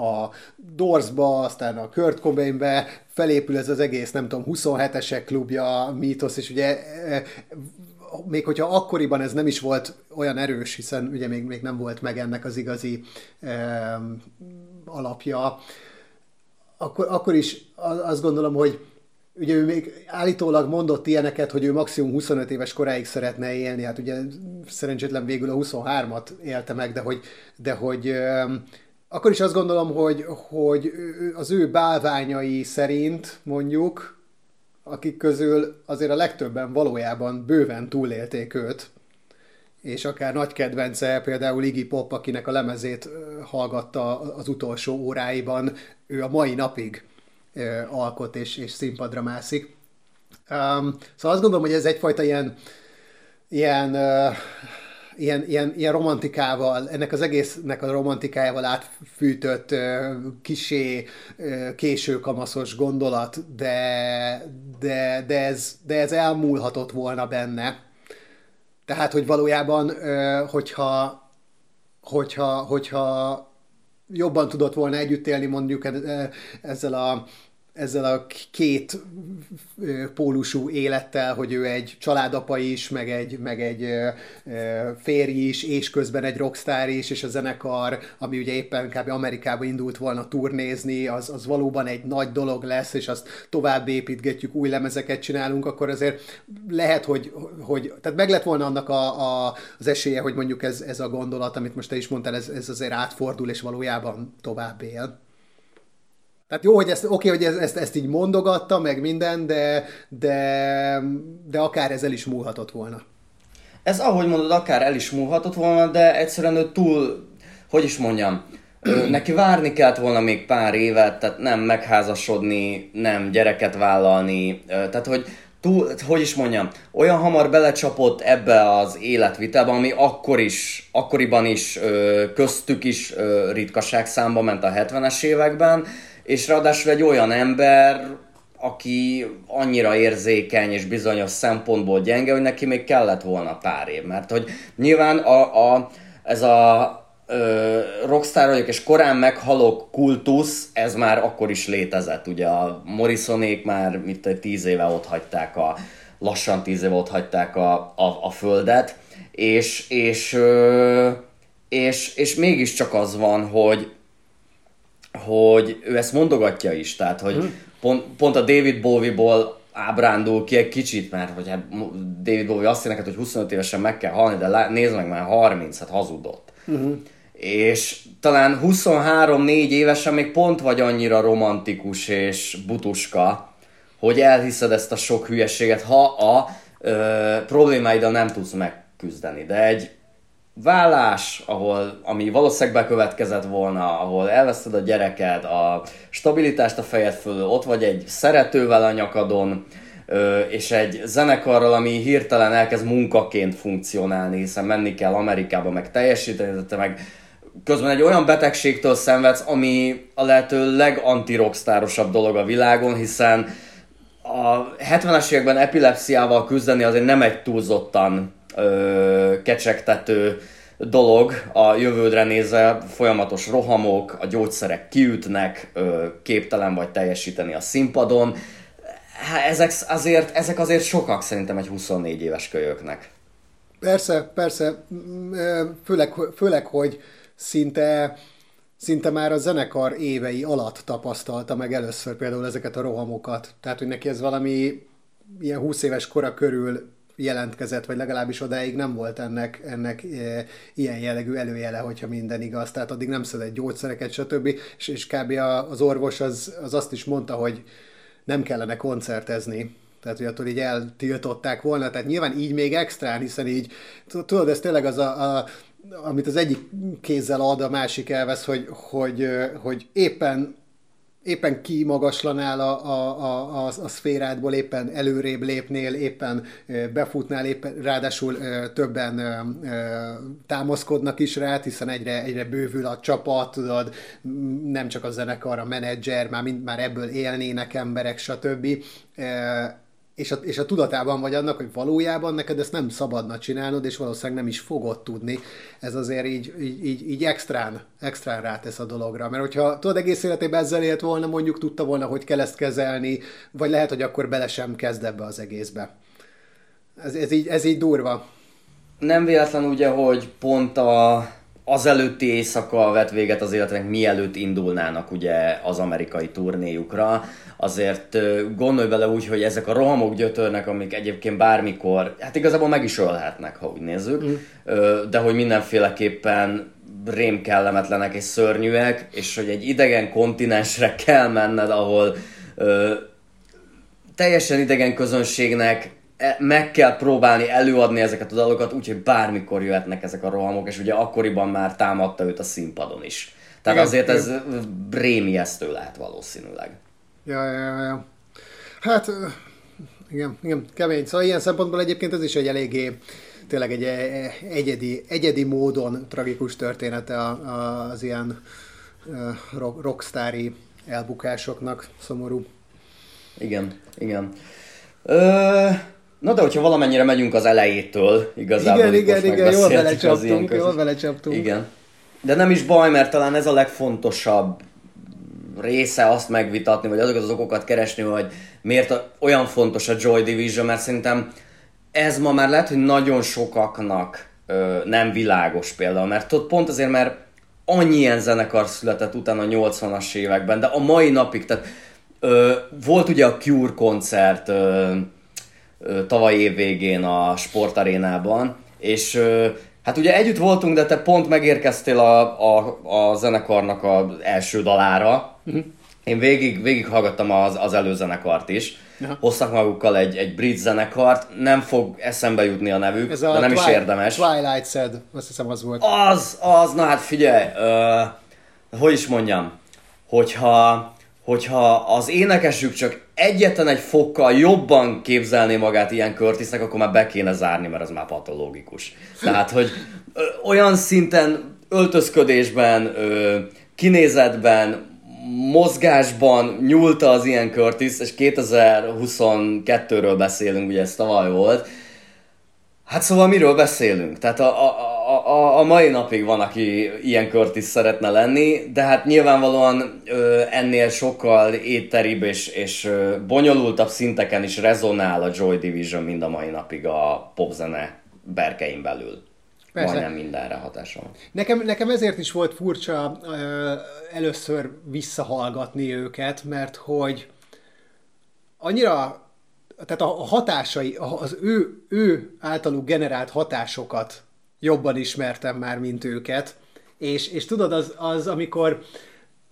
a Dorsba, aztán a Kurt Cobainbe, felépül ez az egész, nem tudom, 27-esek klubja, mítosz, és ugye még hogyha akkoriban ez nem is volt olyan erős, hiszen ugye még, még nem volt meg ennek az igazi eh, alapja, akkor, akkor is azt gondolom, hogy ugye ő még állítólag mondott ilyeneket, hogy ő maximum 25 éves koráig szeretne élni, hát ugye szerencsétlen végül a 23-at élte meg, de hogy, de hogy akkor is azt gondolom, hogy, hogy az ő bálványai szerint mondjuk akik közül azért a legtöbben valójában bőven túlélték őt, és akár nagy kedvence például Iggy Pop, akinek a lemezét hallgatta az utolsó óráiban, ő a mai napig alkot és, és színpadra mászik. Um, szóval azt gondolom, hogy ez egyfajta ilyen, ilyen uh, ilyen, ilyen, ilyen romantikával, ennek az egésznek a romantikájával átfűtött kisé késő kamaszos gondolat, de, de, de, ez, de ez elmúlhatott volna benne. Tehát, hogy valójában, hogyha, hogyha, hogyha jobban tudott volna együtt élni mondjuk ezzel a ezzel a két pólusú élettel, hogy ő egy családapa is, meg egy, meg egy férj is, és közben egy rockstar is, és a zenekar, ami ugye éppen kb. Amerikába indult volna turnézni, az, az valóban egy nagy dolog lesz, és azt tovább építgetjük, új lemezeket csinálunk, akkor azért lehet, hogy, hogy tehát meg lett volna annak a, a, az esélye, hogy mondjuk ez, ez a gondolat, amit most te is mondtál, ez, ez azért átfordul, és valójában tovább él. Tehát jó, hogy ezt, oké, hogy ezt, ezt, ezt így mondogatta, meg minden, de, de, de akár ez el is múlhatott volna. Ez, ahogy mondod, akár el is múlhatott volna, de egyszerűen ő túl, hogy is mondjam, neki várni kellett volna még pár évet, tehát nem megházasodni, nem gyereket vállalni, tehát hogy túl, hogy is mondjam, olyan hamar belecsapott ebbe az életvitelbe, ami akkor is, akkoriban is köztük is ritkaság számba ment a 70-es években, és ráadásul egy olyan ember, aki annyira érzékeny és bizonyos szempontból gyenge, hogy neki még kellett volna pár év. Mert hogy nyilván a, a, ez a ö, rockstar vagyok, és korán meghalok kultusz, ez már akkor is létezett. Ugye a Morrisonék már mit egy tíz éve ott hagyták a, lassan tíz éve ott hagyták a, a, a földet, és, és, ö, és, és mégiscsak az van, hogy hogy ő ezt mondogatja is, tehát hogy hmm. pont, pont a David Bowie-ból ábrándul ki egy kicsit, mert hogy hát David Bowie azt neked, hogy 25 évesen meg kell halni, de lá, nézd meg, már 30, hát hazudott. Uh-huh. És talán 23-4 évesen még pont vagy annyira romantikus és butuska, hogy elhiszed ezt a sok hülyeséget, ha a ö, problémáiddal nem tudsz megküzdeni. De egy vállás, ahol, ami valószínűleg bekövetkezett volna, ahol elveszted a gyereked, a stabilitást a fejed fölül, ott vagy egy szeretővel a nyakadon, és egy zenekarral, ami hirtelen elkezd munkaként funkcionálni, hiszen menni kell Amerikába, meg teljesíteni, te meg közben egy olyan betegségtől szenvedsz, ami a lehető legantirockstárosabb dolog a világon, hiszen a 70-es években epilepsziával küzdeni azért nem egy túlzottan ö, kecsegtető dolog a jövődre nézve, folyamatos rohamok, a gyógyszerek kiütnek, ö, képtelen vagy teljesíteni a színpadon. Ezek azért, ezek azért sokak szerintem egy 24 éves kölyöknek. Persze, persze, főleg, főleg hogy szinte, szinte már a zenekar évei alatt tapasztalta meg először például ezeket a rohamokat. Tehát, hogy neki ez valami ilyen 20 éves kora körül jelentkezett, vagy legalábbis odáig nem volt ennek, ennek e, ilyen jellegű előjele, hogyha minden igaz. Tehát addig nem szedett gyógyszereket, stb. És, és kb. az orvos az, az azt is mondta, hogy nem kellene koncertezni, tehát hogy attól így eltiltották volna, tehát nyilván így még extrán, hiszen így, tudod, ez tényleg az a, a amit az egyik kézzel ad, a másik elvesz, hogy, hogy, hogy éppen éppen kimagaslanál a, a, a, a, a szférádból, éppen előrébb lépnél, éppen befutnál, éppen, ráadásul többen támaszkodnak is rá, hiszen egyre, egyre bővül a csapat, tudod, nem csak a zenekar, a menedzser, már, mind, már ebből élnének emberek, stb. És a, és a tudatában vagy annak, hogy valójában neked ezt nem szabadna csinálnod, és valószínűleg nem is fogod tudni. Ez azért így, így, így, így extrán, extrán rátesz a dologra. Mert hogyha tudod, egész életében ezzel élt volna, mondjuk tudta volna, hogy kell ezt kezelni, vagy lehet, hogy akkor bele sem kezd ebbe az egészbe. Ez, ez, így, ez így durva. Nem véletlen ugye, hogy pont a, az előtti éjszaka vett véget az életnek, mielőtt indulnának ugye az amerikai turnéjukra azért gondolj bele úgy, hogy ezek a rohamok gyötörnek, amik egyébként bármikor, hát igazából meg is ölhetnek, ha úgy nézzük, mm. de hogy mindenféleképpen rém kellemetlenek és szörnyűek, és hogy egy idegen kontinensre kell menned, ahol ö, teljesen idegen közönségnek meg kell próbálni előadni ezeket a dalokat, úgyhogy bármikor jöhetnek ezek a rohamok, és ugye akkoriban már támadta őt a színpadon is. Tehát igen, azért ez rémiesztő lehet valószínűleg. Ja, ja, ja. Hát, igen, igen, kemény. Szóval ilyen szempontból egyébként ez is egy eléggé tényleg egy e, egyedi, egyedi módon tragikus története az ilyen rockstári elbukásoknak, szomorú. Igen, igen. Ö, na de hogyha valamennyire megyünk az elejétől, igazából. Igen, igen, igen, jól belecsaptunk, jól belecsaptunk. Igen. De nem is baj, mert talán ez a legfontosabb része azt megvitatni, vagy azokat az okokat keresni, hogy miért olyan fontos a Joy Division, mert szerintem ez ma már lehet, hogy nagyon sokaknak ö, nem világos például, mert ott pont azért, mert annyi ilyen zenekar született utána a 80-as években, de a mai napig, tehát ö, volt ugye a Cure koncert ö, ö, tavaly év végén a sportarénában, és Hát ugye együtt voltunk, de te pont megérkeztél a, a, a zenekarnak az első dalára. Uh-huh. Én végig, végig hallgattam az, az előzenekart is. Ja. Hoztak magukkal egy, egy brit zenekart, nem fog eszembe jutni a nevük, Ez a de nem twi- is érdemes. Twilight Sad, azt hiszem az volt. Az, az, na hát figyelj, uh, hogy is mondjam, hogyha hogyha az énekesük csak egyetlen egy fokkal jobban képzelné magát ilyen Curtisnek, akkor már be kéne zárni, mert az már patológikus. Tehát, hogy olyan szinten öltözködésben, ö, kinézetben, mozgásban nyúlta az ilyen Curtis, és 2022-ről beszélünk, ugye ez tavaly volt, Hát szóval miről beszélünk? Tehát a, a, a, a mai napig van, aki ilyen kört is szeretne lenni, de hát nyilvánvalóan ö, ennél sokkal éteribb és, és ö, bonyolultabb szinteken is rezonál a Joy Division mind a mai napig a popzene berkein belül. Persze. Majdnem mindenre hatása van. Nekem, nekem ezért is volt furcsa ö, először visszahallgatni őket, mert hogy annyira tehát a hatásai, az ő, ő általuk generált hatásokat jobban ismertem már, mint őket, és, és tudod, az, az, amikor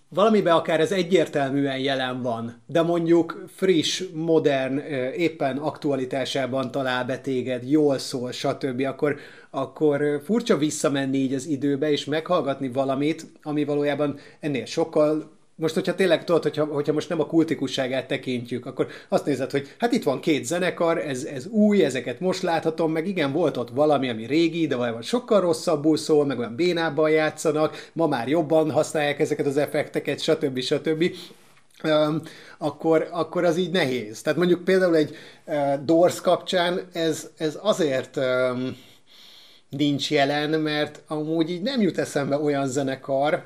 valamiben akár ez egyértelműen jelen van, de mondjuk friss, modern, éppen aktualitásában talál be téged, jól szól, stb., akkor, akkor furcsa visszamenni így az időbe, és meghallgatni valamit, ami valójában ennél sokkal most, hogyha tényleg tudod, hogyha, hogyha most nem a kultikusságát tekintjük, akkor azt nézed, hogy hát itt van két zenekar, ez, ez új, ezeket most láthatom, meg igen, volt ott valami, ami régi, de valami sokkal rosszabbul szól, meg olyan bénábban játszanak, ma már jobban használják ezeket az effekteket, stb. stb. Um, akkor, akkor az így nehéz. Tehát mondjuk például egy uh, Doors kapcsán ez, ez azért um, nincs jelen, mert amúgy így nem jut eszembe olyan zenekar,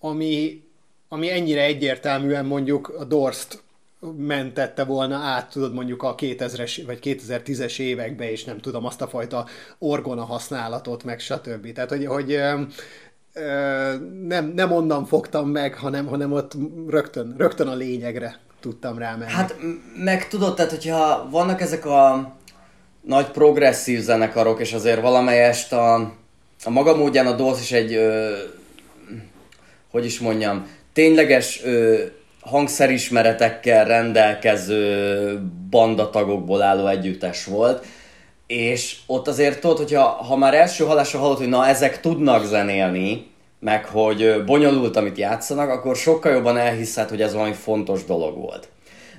ami, ami ennyire egyértelműen mondjuk a Dorst mentette volna át, tudod, mondjuk a 2000-es vagy 2010-es évekbe, és nem tudom, azt a fajta orgona használatot, meg stb. Tehát, hogy, hogy ö, nem, nem onnan fogtam meg, hanem, hanem ott rögtön, rögtön a lényegre tudtam rámenni. Hát meg tudod, tehát hogyha vannak ezek a nagy progresszív zenekarok, és azért valamelyest a, a maga módján a Dolls is egy, ö, hogy is mondjam, tényleges ö, hangszerismeretekkel rendelkező bandatagokból álló együttes volt, és ott azért tudod, hogyha ha már első hallásra hallott, hogy na ezek tudnak zenélni, meg hogy bonyolult, amit játszanak, akkor sokkal jobban elhiszed, hogy ez valami fontos dolog volt.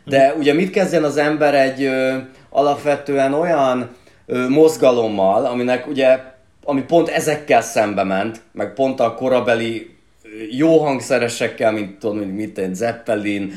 De ugye mit kezdjen az ember egy ö, alapvetően olyan ö, mozgalommal, aminek ugye, ami pont ezekkel szembe ment, meg pont a korabeli jó hangszeresekkel, mint tudom, mint Zeppelin,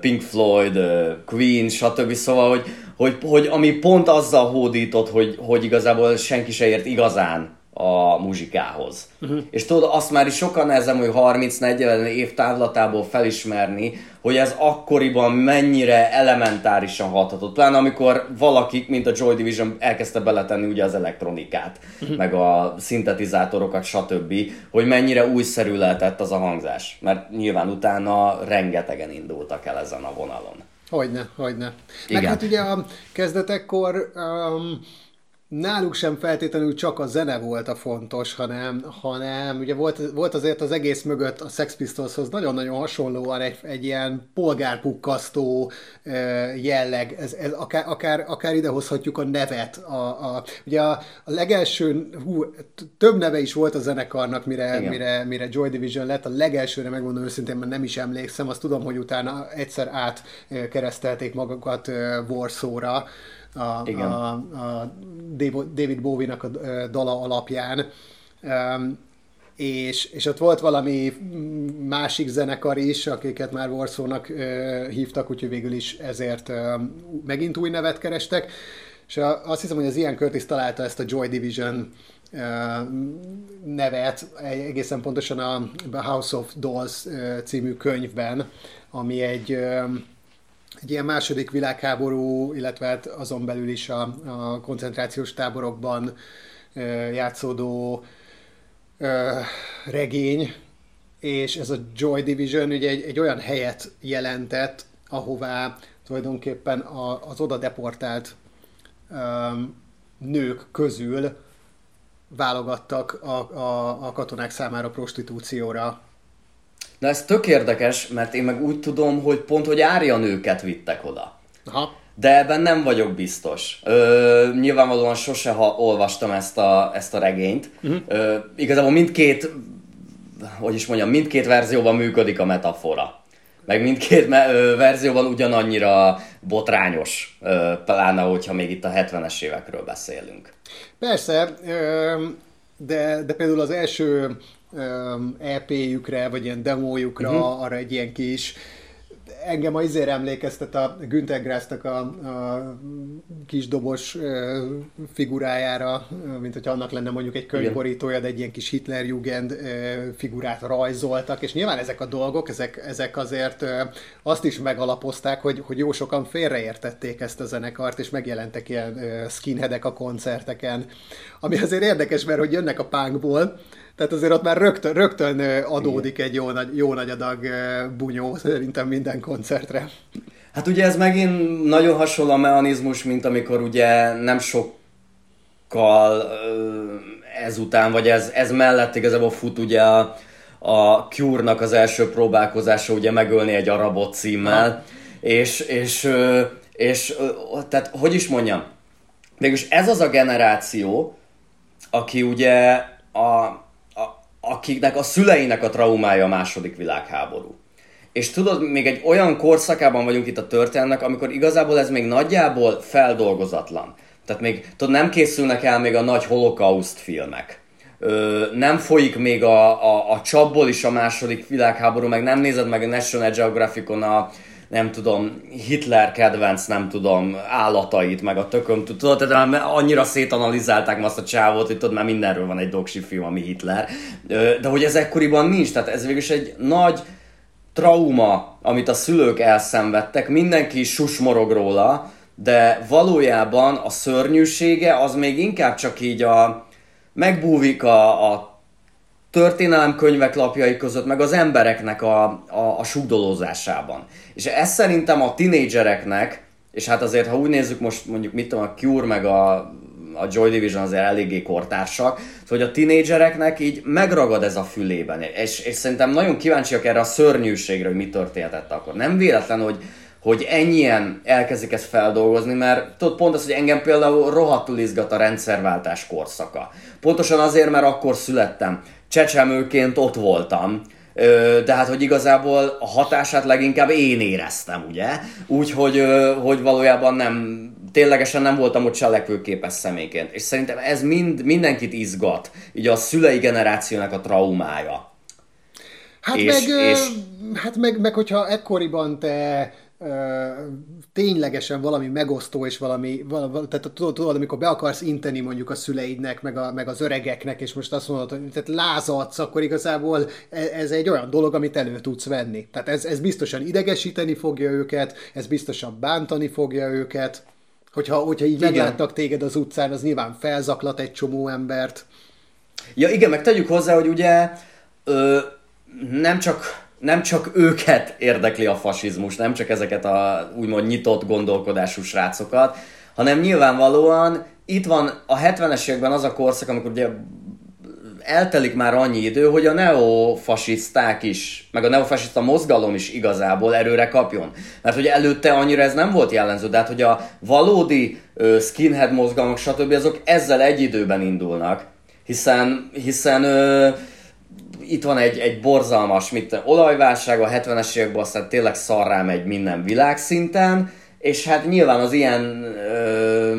Pink Floyd, Queen, stb. Szóval, hogy, hogy, hogy ami pont azzal hódított, hogy, hogy igazából senki se ért igazán a muzsikához. Uh-huh. És tudod, azt már is sokan nehezem, hogy 30-40 év távlatából felismerni, hogy ez akkoriban mennyire elementárisan hathatott. Pláne amikor valakik, mint a Joy Division elkezdte beletenni ugye az elektronikát, uh-huh. meg a szintetizátorokat, stb., hogy mennyire újszerű lehetett az a hangzás. Mert nyilván utána rengetegen indultak el ezen a vonalon. Hogyne, hogyne. Igen. Meg hát ugye a kezdetekkor um, náluk sem feltétlenül csak a zene volt a fontos, hanem, hanem ugye volt, volt azért az egész mögött a Sex Pistolshoz nagyon-nagyon hasonlóan egy, egy ilyen polgárpukkasztó jelleg, ez, ez akár, akár, akár idehozhatjuk a nevet. A, a, ugye a, a legelső, hú, több neve is volt a zenekarnak, mire, mire, mire Joy Division lett, a legelsőre megmondom őszintén, mert nem is emlékszem, azt tudom, hogy utána egyszer átkeresztelték magukat Warsaw-ra, a, Igen. a, a David Bowie-nak a dala alapján. Um, és, és ott volt valami másik zenekar is, akiket már Warsaw-nak uh, hívtak, úgyhogy végül is ezért uh, megint új nevet kerestek. És a, azt hiszem, hogy az Ian Curtis találta ezt a Joy Division uh, nevet egészen pontosan a House of Dolls című könyvben, ami egy egy ilyen második világháború, illetve hát azon belül is a, a koncentrációs táborokban ö, játszódó ö, regény, és ez a Joy Division ugye egy, egy olyan helyet jelentett, ahová tulajdonképpen a, az oda deportált ö, nők közül válogattak a, a, a katonák számára prostitúcióra Na ez tök érdekes, mert én meg úgy tudom, hogy pont, hogy árja nőket vittek oda. Aha. De ebben nem vagyok biztos. Ö, nyilvánvalóan sose ha olvastam ezt a, ezt a regényt. Uh-huh. Ö, igazából mindkét, hogy is mondjam, mindkét verzióban működik a metafora. Meg mindkét me- ö, verzióban ugyanannyira botrányos, ö, pláne hogyha még itt a 70-es évekről beszélünk. Persze, ö, de, de például az első EP-jükre, vagy ilyen demójukra, uh-huh. arra egy ilyen kis engem a izére emlékeztet a Günther Grassnak a, a kis dobos figurájára, mint hogy annak lenne mondjuk egy könyvborítója, de egy ilyen kis Hitlerjugend figurát rajzoltak, és nyilván ezek a dolgok, ezek, ezek azért azt is megalapozták, hogy, hogy jó sokan félreértették ezt a zenekart, és megjelentek ilyen skinheadek a koncerteken, ami azért érdekes, mert hogy jönnek a punkból, tehát azért ott már rögtön, rögtön adódik egy jó nagy, jó nagy adag bunyó szerintem minden koncertre. Hát ugye ez megint nagyon hasonló a mechanizmus, mint amikor ugye nem sokkal ezután, vagy ez, ez mellett igazából fut ugye a, a Cure-nak az első próbálkozása ugye megölni egy arabot címmel, ha. és, és, és, tehát hogy is mondjam, végülis ez az a generáció, aki ugye a, akiknek a szüleinek a traumája a második világháború. És tudod, még egy olyan korszakában vagyunk itt a történetnek, amikor igazából ez még nagyjából feldolgozatlan. Tehát még, tudod, nem készülnek el még a nagy holokauszt filmek. Ö, nem folyik még a, a, a csapból is a második világháború, meg nem nézed meg a National Geographicon a, nem tudom, Hitler kedvenc, nem tudom, állatait, meg a tököm, tudod, tehát annyira szétanalizálták azt a csávot, hogy tudod, már mindenről van egy doksi film, ami Hitler, de hogy ez ekkoriban nincs, tehát ez végülis egy nagy trauma, amit a szülők elszenvedtek, mindenki susmorog róla, de valójában a szörnyűsége az még inkább csak így a megbúvik a, a történelemkönyvek lapjai között, meg az embereknek a, a, a sugdolózásában. És ez szerintem a tinédzsereknek, és hát azért, ha úgy nézzük most mondjuk, mit tudom, a Cure meg a, a Joy Division azért eléggé kortársak, hogy a tinédzsereknek így megragad ez a fülében, és, és szerintem nagyon kíváncsiak erre a szörnyűségre, hogy mi történhetett akkor. Nem véletlen, hogy, hogy ennyien elkezdik ezt feldolgozni, mert tudod, pont az, hogy engem például rohadtul izgat a rendszerváltás korszaka. Pontosan azért, mert akkor születtem csecsemőként ott voltam, de hát, hogy igazából a hatását leginkább én éreztem, ugye? Úgyhogy hogy valójában nem, ténylegesen nem voltam ott cselekvőképes személyként. És szerintem ez mind, mindenkit izgat, így a szülei generációnak a traumája. Hát, és, meg, és... hát meg, meg, hogyha ekkoriban te ténylegesen valami megosztó, és valami, valami tehát tudod, tudod, amikor be akarsz inteni mondjuk a szüleidnek, meg, a, meg az öregeknek, és most azt mondod, hogy tehát lázadsz, akkor igazából e, ez egy olyan dolog, amit elő tudsz venni. Tehát ez, ez biztosan idegesíteni fogja őket, ez biztosan bántani fogja őket. Hogyha, hogyha így igen. meglátnak téged az utcán, az nyilván felzaklat egy csomó embert. Ja igen, meg tegyük hozzá, hogy ugye ö, nem csak nem csak őket érdekli a fasizmus, nem csak ezeket a úgymond nyitott gondolkodású srácokat, hanem nyilvánvalóan itt van a 70-es években az a korszak, amikor ugye eltelik már annyi idő, hogy a neofasiszták is, meg a neofasiszta mozgalom is igazából erőre kapjon. Mert hogy előtte annyira ez nem volt jellemző, de hát hogy a valódi uh, skinhead mozgalmak, stb. azok ezzel egy időben indulnak. Hiszen, hiszen uh, itt van egy, egy borzalmas mit, olajválság, a 70-es években aztán tényleg szarrá megy minden világszinten, és hát nyilván az ilyen ö,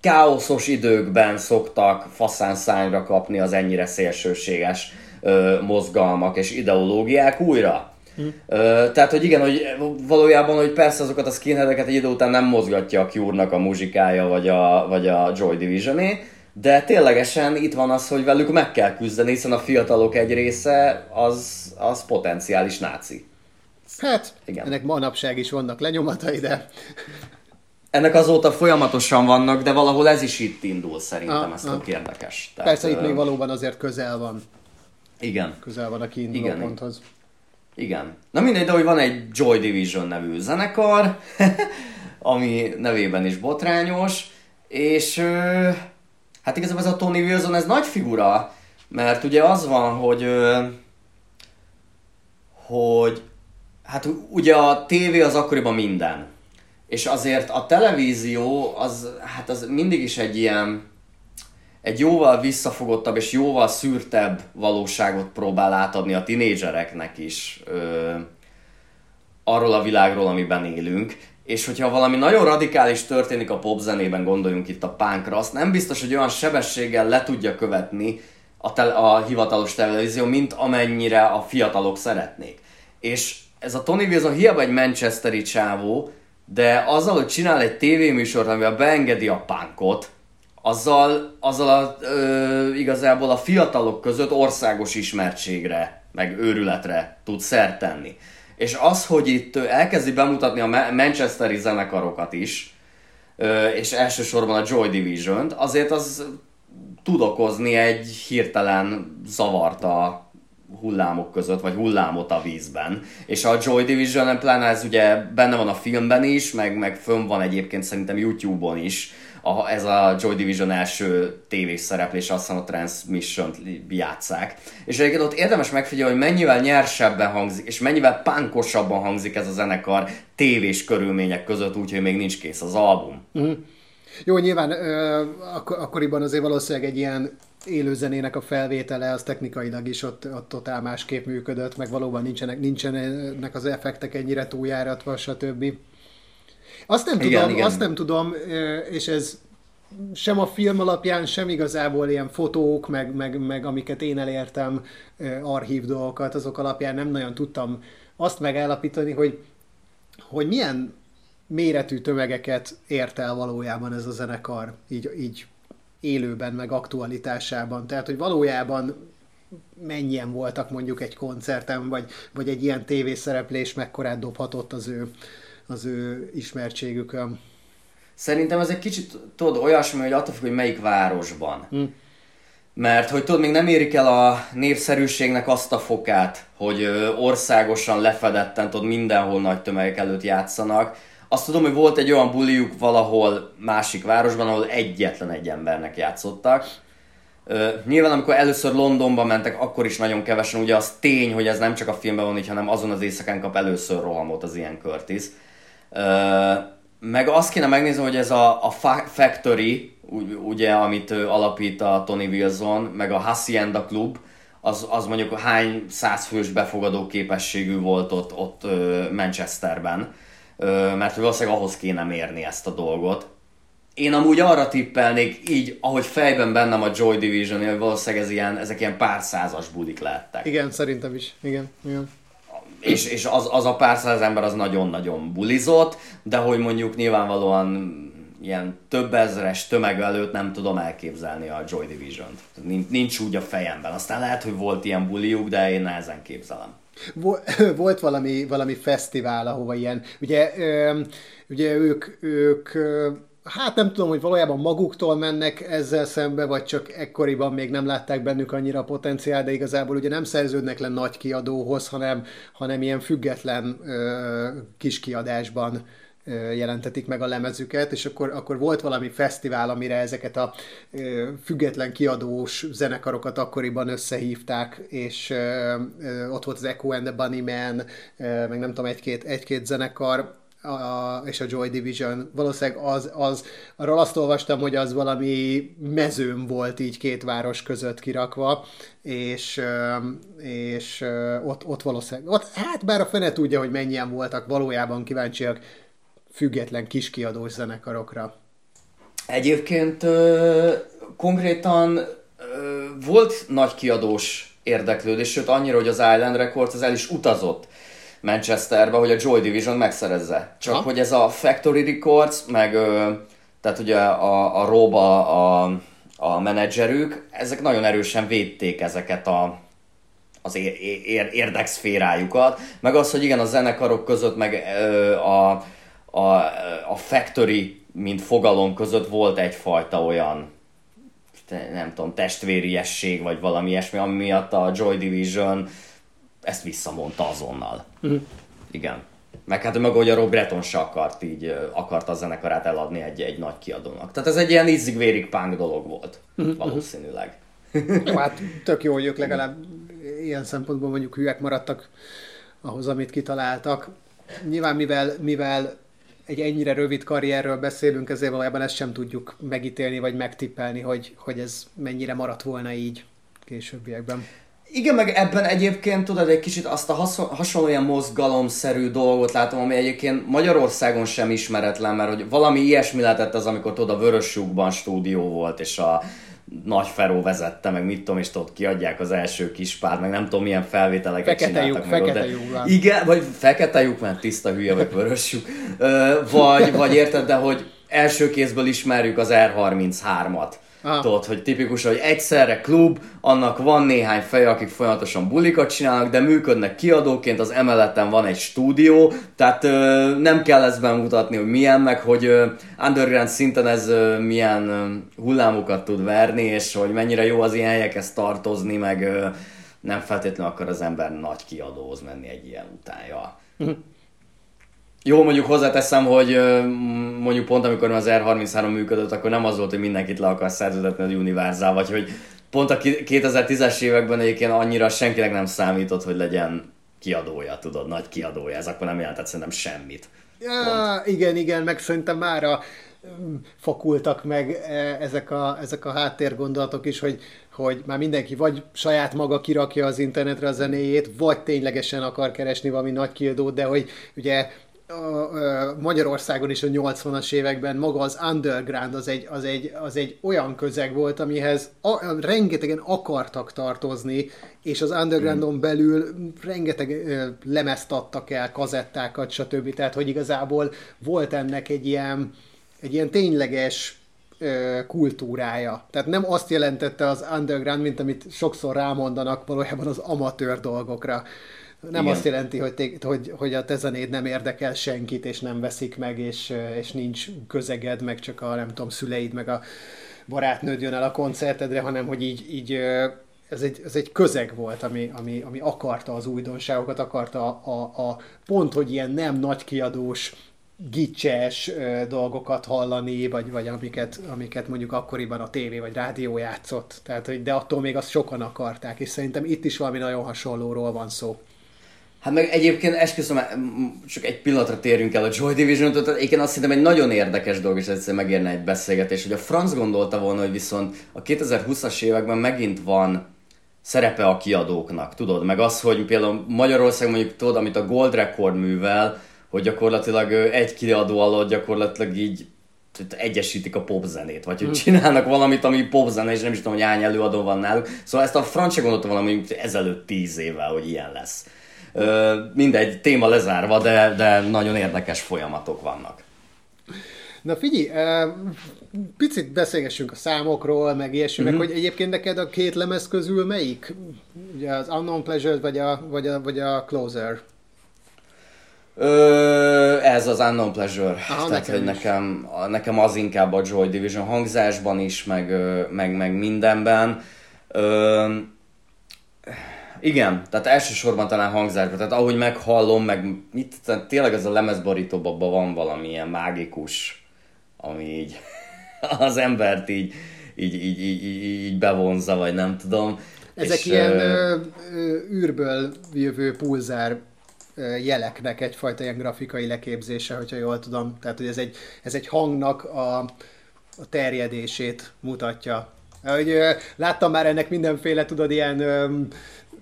káoszos időkben szoktak faszán szányra kapni az ennyire szélsőséges ö, mozgalmak és ideológiák újra. Hm. Ö, tehát, hogy igen, hogy valójában, hogy persze azokat a skinheadeket egy idő után nem mozgatja a Cure-nak a muzsikája, vagy a, vagy a Joy Division-é, de ténylegesen itt van az, hogy velük meg kell küzdeni, hiszen a fiatalok egy része az, az potenciális náci. Hát, Igen. ennek manapság is vannak lenyomatai, de... Ennek azóta folyamatosan vannak, de valahol ez is itt indul szerintem, ah, ez ah. tök érdekes. Tehát, Persze, itt még valóban azért közel van. Igen. Közel van a kiinduló Igen. ponthoz. Igen. Na mindegy, de hogy van egy Joy Division nevű zenekar, [laughs] ami nevében is botrányos, és Hát igazából ez a Tony Wilson, ez nagy figura, mert ugye az van, hogy hogy hát ugye a tévé az akkoriban minden. És azért a televízió az, hát az mindig is egy ilyen, egy jóval visszafogottabb és jóval szűrtebb valóságot próbál átadni a tinédzsereknek is ö, arról a világról, amiben élünk és hogyha valami nagyon radikális történik a popzenében, gondoljunk itt a punkra, azt nem biztos, hogy olyan sebességgel le tudja követni a, tele, a hivatalos televízió, mint amennyire a fiatalok szeretnék. És ez a Tony Wilson hiába egy manchesteri csávó, de azzal, hogy csinál egy tévéműsort, amivel beengedi a punkot, azzal, azzal a, ö, igazából a fiatalok között országos ismertségre, meg őrületre tud szert tenni. És az, hogy itt elkezdi bemutatni a Manchesteri zenekarokat is, és elsősorban a Joy Division-t, azért az tud okozni egy hirtelen zavart a hullámok között, vagy hullámot a vízben. És a Joy Division, pláne ez ugye benne van a filmben is, meg, meg fönn van egyébként szerintem YouTube-on is, a, ez a Joy Division első tévés szereplés, azt hiszem a transmission játszák. És egyébként ott érdemes megfigyelni, hogy mennyivel nyersebben hangzik, és mennyivel pánkosabban hangzik ez a zenekar tévés körülmények között, úgyhogy még nincs kész az album. Mm. Jó, nyilván ö, ak- akkoriban azért valószínűleg egy ilyen élőzenének a felvétele, az technikailag is ott, ott totál másképp működött, meg valóban nincsenek, nincsenek az effektek ennyire túljáratva, stb. Azt nem igen, tudom, igen. azt nem tudom, és ez sem a film alapján, sem igazából ilyen fotók, meg, meg, meg amiket én elértem, archív dolgokat, azok alapján nem nagyon tudtam azt megállapítani, hogy, hogy milyen méretű tömegeket ért el valójában ez a zenekar, így, így élőben, meg aktualitásában. Tehát, hogy valójában mennyien voltak mondjuk egy koncerten, vagy, vagy egy ilyen tévészereplés mekkorát dobhatott az ő az ő ismertségükön. Szerintem ez egy kicsit, tudod, olyasmi, hogy attól függ, hogy melyik városban. Hm. Mert hogy tudod, még nem érik el a népszerűségnek azt a fokát, hogy országosan lefedetten, tudod, mindenhol nagy tömegek előtt játszanak. Azt tudom, hogy volt egy olyan buliuk valahol másik városban, ahol egyetlen egy embernek játszottak. Uh, nyilván amikor először Londonba mentek, akkor is nagyon kevesen, ugye az tény, hogy ez nem csak a filmben van így, hanem azon az éjszakán kap először rohamot az ilyen Curtis meg azt kéne megnézni, hogy ez a, a Factory, ugye, amit alapít a Tony Wilson, meg a Hacienda Club, az, az mondjuk hány százfős befogadó képességű volt ott, ott Manchesterben, mert valószínűleg ahhoz kéne mérni ezt a dolgot. én amúgy arra tippelnék, így, ahogy fejben bennem a Joy Division, hogy valószínűleg ez ilyen, ezek ilyen pár százas budik lehettek. Igen, szerintem is. Igen, igen. És, és az, az a pár száz ember az nagyon-nagyon bulizott, de hogy mondjuk nyilvánvalóan ilyen több ezres tömeg előtt nem tudom elképzelni a Joy Division-t. Nincs, nincs úgy a fejemben. Aztán lehet, hogy volt ilyen buliuk, de én nehezen képzelem. [laughs] Volt valami, valami fesztivál, ahova ilyen, ugye, ugye ők, ők hát nem tudom, hogy valójában maguktól mennek ezzel szembe, vagy csak ekkoriban még nem látták bennük annyira potenciál, de igazából ugye nem szerződnek le nagy kiadóhoz, hanem, hanem ilyen független ö, kis kiadásban jelentetik meg a lemezüket, és akkor, akkor volt valami fesztivál, amire ezeket a független kiadós zenekarokat akkoriban összehívták, és ott volt az Echo and the Bunnyman, meg nem tudom, egy-két, egy-két zenekar, a, és a Joy Division. Valószínűleg az, az, arról azt olvastam, hogy az valami mezőm volt így két város között kirakva, és, és ott, ott valószínűleg, ott, hát bár a fene tudja, hogy mennyien voltak, valójában kíváncsiak független kiskiadós zenekarokra. Egyébként konkrétan volt nagy kiadós érdeklődés, sőt annyira, hogy az Island Records az el is utazott Manchesterbe, hogy a Joy Division megszerezze. Csak ha? hogy ez a Factory Records, meg ö, tehát ugye a, a Roba, a, a menedzserük, ezek nagyon erősen védték ezeket a, az ér, ér, érdekszférájukat, meg az, hogy igen, a zenekarok között, meg ö, a a, a factory, mint fogalom között volt egyfajta olyan nem tudom, testvériesség, vagy valami ilyesmi, ami miatt a Joy Division ezt visszamondta azonnal. Uh-huh. Igen. Meg hát meg hogy a Rob Breton se akart így, akart a zenekarát eladni egy, egy nagy kiadónak. Tehát ez egy ilyen ízig-vérig punk dolog volt, uh-huh. valószínűleg. jó, hát tök jó, hogy ők legalább ilyen szempontból mondjuk hülyek maradtak ahhoz, amit kitaláltak. Nyilván mivel, mivel egy ennyire rövid karrierről beszélünk, ezért valójában ezt sem tudjuk megítélni, vagy megtippelni, hogy, hogy ez mennyire maradt volna így későbbiekben. Igen, meg ebben egyébként tudod, egy kicsit azt a hasonló ilyen mozgalomszerű dolgot látom, ami egyébként Magyarországon sem ismeretlen, mert hogy valami ilyesmi lehetett az, amikor tudod, a Vörösjukban stúdió volt, és a nagy Feró vezette, meg mit tudom, és ott kiadják az első kis pár, meg nem tudom milyen felvételeket fekete csináltak. Lyuk, meg fekete lyuk, Igen, vagy fekete lyuk, mert tiszta hülye, vagy vörös lyuk. vagy, vagy érted, de hogy első kézből ismerjük az R33-at Tudod, hogy tipikus, hogy egyszerre klub, annak van néhány fej, akik folyamatosan bulikat csinálnak, de működnek kiadóként, az emeleten van egy stúdió, tehát ö, nem kell ezt bemutatni, hogy milyen, meg hogy ö, underground szinten ez ö, milyen ö, hullámokat tud verni, és hogy mennyire jó az ilyen helyekhez tartozni, meg ö, nem feltétlenül akar az ember nagy kiadóhoz menni egy ilyen utánja. Mhm. Jó, mondjuk hozzáteszem, hogy mondjuk pont amikor az R33 működött, akkor nem az volt, hogy mindenkit le akar szerződetni az Universal, vagy hogy pont a 2010-es években egyébként annyira senkinek nem számított, hogy legyen kiadója, tudod, nagy kiadója. Ez akkor nem jelentett szerintem semmit. Ja, igen, igen, meg szerintem már a fakultak meg e, ezek a, ezek a háttérgondolatok is, hogy, hogy már mindenki vagy saját maga kirakja az internetre a zenéjét, vagy ténylegesen akar keresni valami nagy kiadót, de hogy ugye a, Magyarországon is a 80-as években maga az underground az egy, az egy, az egy olyan közeg volt, amihez a, rengetegen akartak tartozni, és az undergroundon mm. belül rengeteg lemezt adtak el, kazettákat, stb. Tehát, hogy igazából volt ennek egy ilyen, egy ilyen tényleges kultúrája. Tehát nem azt jelentette az underground, mint amit sokszor rámondanak valójában az amatőr dolgokra nem Igen. azt jelenti, hogy, te, hogy, hogy a te zenéd nem érdekel senkit, és nem veszik meg, és, és nincs közeged, meg csak a nem tudom, szüleid, meg a barátnőd jön el a koncertedre, hanem hogy így, így ez egy, ez egy közeg volt, ami, ami, ami akarta az újdonságokat, akarta a, a, a pont, hogy ilyen nem nagy kiadós, gicses dolgokat hallani, vagy, vagy amiket, amiket mondjuk akkoriban a tévé vagy rádió játszott. Tehát, hogy, de attól még azt sokan akarták, és szerintem itt is valami nagyon hasonlóról van szó. Hát meg egyébként esküszöm, csak egy pillanatra térjünk el a Joy Division-től, tehát egyébként azt hiszem egy nagyon érdekes dolog, és egyszer megérne egy beszélgetés, hogy a Franz gondolta volna, hogy viszont a 2020-as években megint van szerepe a kiadóknak, tudod, meg az, hogy például Magyarország mondjuk tudod, amit a Gold Record művel, hogy gyakorlatilag egy kiadó alatt gyakorlatilag így egyesítik a popzenét, vagy hogy hm. csinálnak valamit, ami popzene, és nem is tudom, hogy hány előadó van náluk. Szóval ezt a francia gondolta valami ezelőtt tíz évvel, hogy ilyen lesz. Mindegy, téma lezárva, de, de nagyon érdekes folyamatok vannak. Na figyelj, picit beszélgessünk a számokról, meg ilyesmi, mm-hmm. meg hogy egyébként neked a két lemez közül melyik? Ugye az Unknown Pleasure vagy a, vagy a, vagy a Closer? Ö, ez az Unknown Pleasure. Aha, Tehát, nekem, hogy nekem, nekem az inkább a Joy Division hangzásban is, meg, meg, meg mindenben. Ö, igen, tehát elsősorban talán hangzásban, tehát ahogy meghallom, meg mit, tehát tényleg ez a lemezborítóban van valamilyen mágikus, ami így [laughs] az embert így, így, így, így, így, így bevonza, vagy nem tudom. Ezek és, ilyen ö, ö, űrből jövő pulzár jeleknek egyfajta ilyen grafikai leképzése, hogyha jól tudom. Tehát, hogy ez egy, ez egy hangnak a, a terjedését mutatja. Hogy, láttam már ennek mindenféle, tudod, ilyen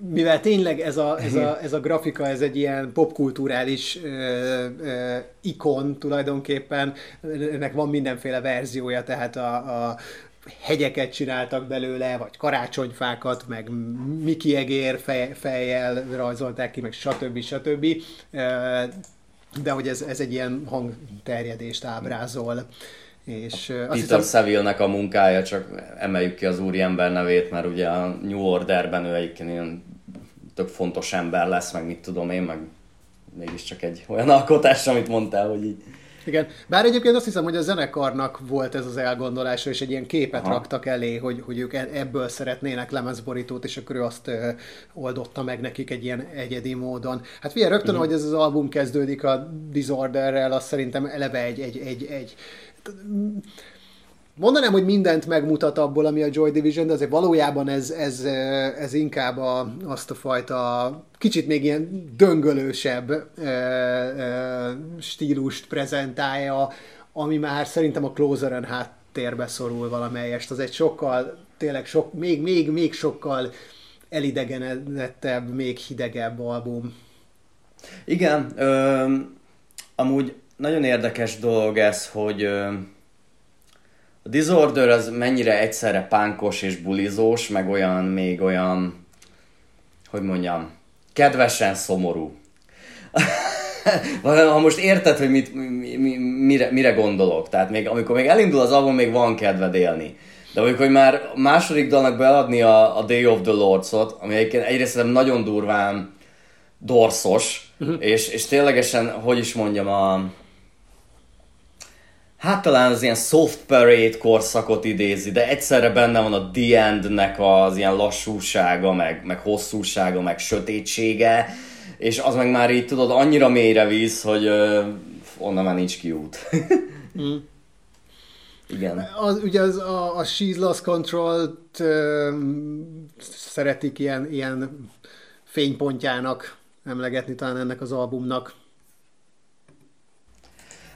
mivel tényleg ez a, ez, a, ez a grafika, ez egy ilyen popkulturális ö, ö, ikon tulajdonképpen, ennek van mindenféle verziója, tehát a, a hegyeket csináltak belőle, vagy karácsonyfákat, meg Miki egér fej, fejjel rajzolták ki, meg stb. stb. De hogy ez, ez egy ilyen hangterjedést ábrázol. És Peter hiszem... Seville-nek a munkája, csak emeljük ki az úriember nevét, mert ugye a New Orderben ő egyébként ilyen tök fontos ember lesz, meg mit tudom én, meg mégiscsak egy olyan [laughs] alkotás, amit mondtál, hogy így igen, bár egyébként azt hiszem, hogy a zenekarnak volt ez az elgondolása, és egy ilyen képet Aha. raktak elé, hogy, hogy ők e- ebből szeretnének lemezborítót, és akkor ő azt ö, oldotta meg nekik egy ilyen egyedi módon. Hát figyelj, rögtön, uh-huh. hogy ez az album kezdődik a Disorderrel, azt szerintem eleve egy, egy, egy, egy mondanám, hogy mindent megmutat abból, ami a Joy Division, de azért valójában ez, ez, ez inkább a, azt a fajta kicsit még ilyen döngölősebb e, e, stílust prezentálja, ami már szerintem a Closeren háttérbe szorul valamelyest. Az egy sokkal, tényleg sok, még, még, még sokkal elidegenedettebb, még hidegebb album. Igen, ö, amúgy nagyon érdekes dolog ez, hogy ö, a Disorder az mennyire egyszerre pánkos és bulizós, meg olyan, még olyan, hogy mondjam, kedvesen szomorú. [laughs] ha most érted, hogy mit, mi, mi, mire, mire gondolok, tehát még, amikor még elindul az album, még van kedved élni. De amikor már második dalnak beadni a, a Day of the Lords-ot, ami egyébként egyrészt nagyon durván dorszos, uh-huh. és, és ténylegesen, hogy is mondjam, a, hát talán az ilyen soft parade korszakot idézi, de egyszerre benne van a The End-nek az ilyen lassúsága, meg, meg hosszúsága, meg sötétsége, és az meg már így tudod, annyira mélyre víz, hogy uh, onnan már nincs kiút. [laughs] mm. Igen. Az, ugye az, a, a She's Lost Control-t uh, szeretik ilyen, ilyen fénypontjának emlegetni talán ennek az albumnak.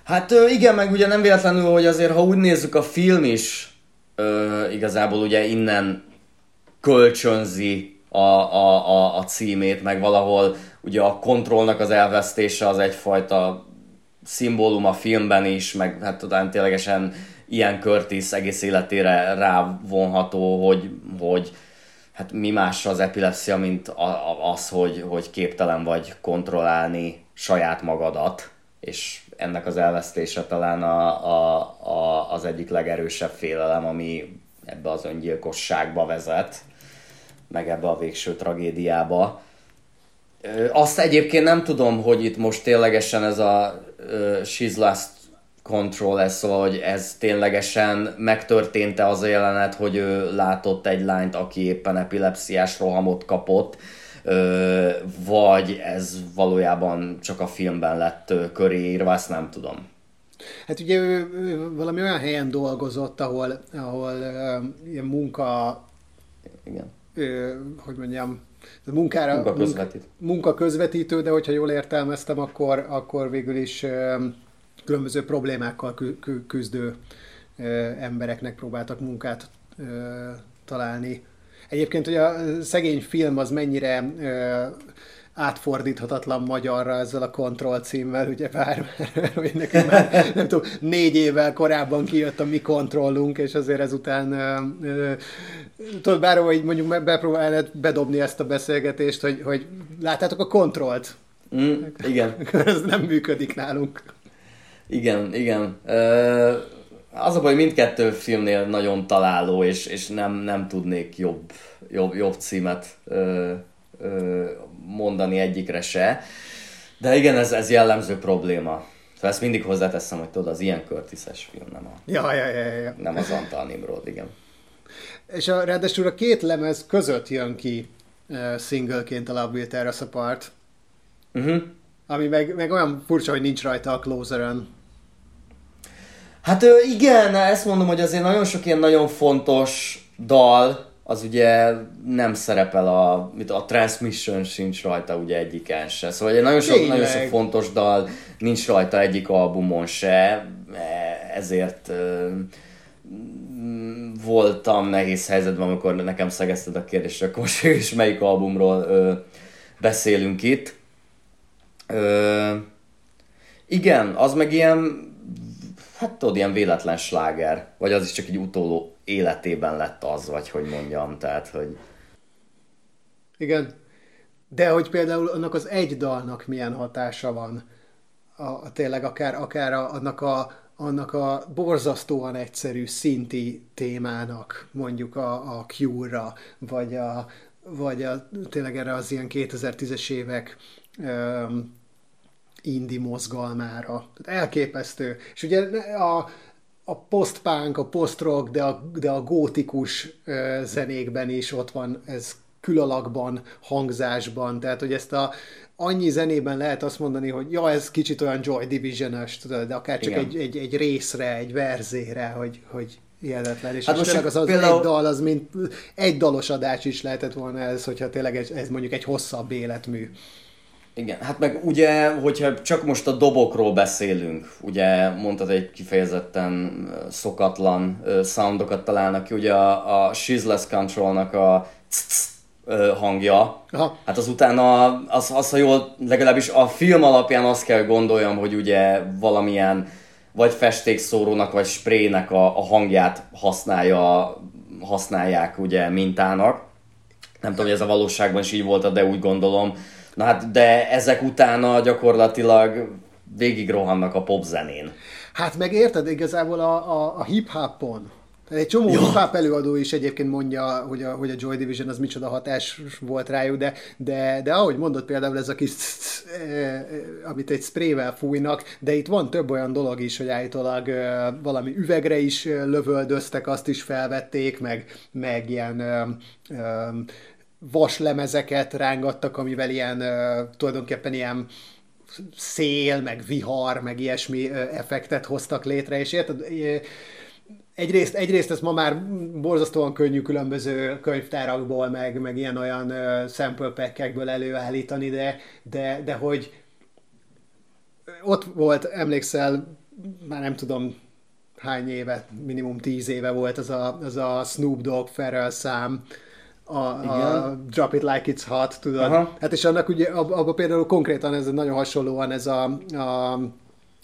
Hát igen, meg ugye nem véletlenül, hogy azért, ha úgy nézzük, a film is ö, igazából ugye innen kölcsönzi a, a, a, a címét, meg valahol ugye a kontrollnak az elvesztése az egyfajta szimbólum a filmben is, meg hát talán ténylegesen ilyen Curtis egész életére rávonható, hogy, hogy hát mi más az epilepsia, mint az, hogy, hogy képtelen vagy kontrollálni saját magadat, és ennek az elvesztése talán a, a, a, az egyik legerősebb félelem, ami ebbe az öngyilkosságba vezet, meg ebbe a végső tragédiába. Azt egyébként nem tudom, hogy itt most ténylegesen ez a She's Last Control ez, szóval, hogy ez ténylegesen megtörtént-e az a jelenet, hogy ő látott egy lányt, aki éppen epilepsziás rohamot kapott, vagy ez valójában csak a filmben lett köré írva, ezt nem tudom. Hát ugye ő, ő valami olyan helyen dolgozott, ahol, ahol uh, ilyen munka, Igen. Ő, hogy mondjam, munkára, munka, közvetít. munka közvetítő, de hogyha jól értelmeztem, akkor, akkor végül is uh, különböző problémákkal küzdő uh, embereknek próbáltak munkát uh, találni Egyébként, hogy a szegény film az mennyire ö, átfordíthatatlan magyarra ezzel a kontroll címmel, ugye bár, hogy nekünk már, nem tudom, négy évvel korábban kijött a mi kontrollunk, és azért ezután tudod, bár hogy mondjuk bepróbálnád bedobni ezt a beszélgetést, hogy, hogy láttátok a kontrollt? Mm, igen. [laughs] Ez nem működik nálunk. Igen, igen. Az a baj, mindkettő filmnél nagyon találó, és, és nem, nem tudnék jobb, jobb, jobb címet ö, ö, mondani egyikre se. De igen, ez, ez jellemző probléma. Szóval ezt mindig hozzáteszem, hogy tudod, az ilyen Curtis-es film, nem, a, ja, ja, ja, ja. nem az Antal Nimrod, igen. És a, ráadásul a két lemez között jön ki uh, singleként a Love Will Tear Us Apart. Uh-huh. Ami meg, meg olyan furcsa, hogy nincs rajta a Closer-ön. Hát igen, ezt mondom, hogy azért nagyon sok ilyen nagyon fontos dal, az ugye nem szerepel a, mit, a Transmission sincs rajta ugye egyiken se. Szóval nagyon sok, nagyon sok fontos dal nincs rajta egyik albumon se, e, ezért voltam nehéz helyzetben, amikor nekem szegezted a kérdést, akkor most [laughs] is melyik albumról ö, beszélünk itt. Ö, igen, az meg ilyen hát tudod, ilyen véletlen sláger, vagy az is csak egy utóló életében lett az, vagy hogy mondjam, tehát, hogy... Igen, de hogy például annak az egy dalnak milyen hatása van, a, a tényleg akár, akár a, annak a annak a borzasztóan egyszerű szinti témának, mondjuk a, a Cure-ra, vagy, a, vagy a, tényleg erre az ilyen 2010-es évek um, indi mozgalmára. Tehát elképesztő. És ugye a, a post-punk, a post-rock, de a, de a gótikus zenékben is ott van ez külalakban, hangzásban, tehát hogy ezt a annyi zenében lehet azt mondani, hogy ja, ez kicsit olyan Joy Division-ös, tudod, de akár csak egy, egy, egy, részre, egy verzére, hogy, hogy hihetetlen. És hát most tényleg az, az például... egy dal, az mint egy dalos adás is lehetett volna ez, hogyha tényleg ez, ez mondjuk egy hosszabb életmű. Igen, hát meg ugye, hogyha csak most a dobokról beszélünk, ugye mondtad egy kifejezetten szokatlan soundokat találnak ki, ugye a, a Shizeless Controlnak a hangja. Aha. Hát az utána, az, az, ha jól, legalábbis a film alapján azt kell gondoljam, hogy ugye valamilyen vagy festékszórónak, vagy sprének a, a hangját használja, használják ugye mintának. Nem tudom, hogy ez a valóságban is így volt, de úgy gondolom. Na hát, de ezek utána gyakorlatilag végig rohannak a popzenén. Hát meg érted, igazából a, a, a hip-hopon, egy csomó ja. hip előadó is egyébként mondja, hogy a, hogy a Joy Division az micsoda hatás volt rájuk, de, de, de ahogy mondott például ez a kis amit egy sprével fújnak, de itt van több olyan dolog is, hogy állítólag valami üvegre is lövöldöztek, azt is felvették, meg, meg ilyen vaslemezeket rángattak, amivel ilyen tulajdonképpen ilyen szél, meg vihar, meg ilyesmi effektet hoztak létre, és érted, egyrészt, egyrészt ezt ma már borzasztóan könnyű különböző könyvtárakból, meg, meg ilyen-olyan sample packekből előállítani, de, de, de hogy ott volt, emlékszel, már nem tudom hány éve, minimum tíz éve volt az a, az a Snoop Dogg Pharrell szám, a, a Drop It Like It's Hot, tudod? Aha. Hát és annak ugye, abban például konkrétan ez nagyon hasonlóan ez a, a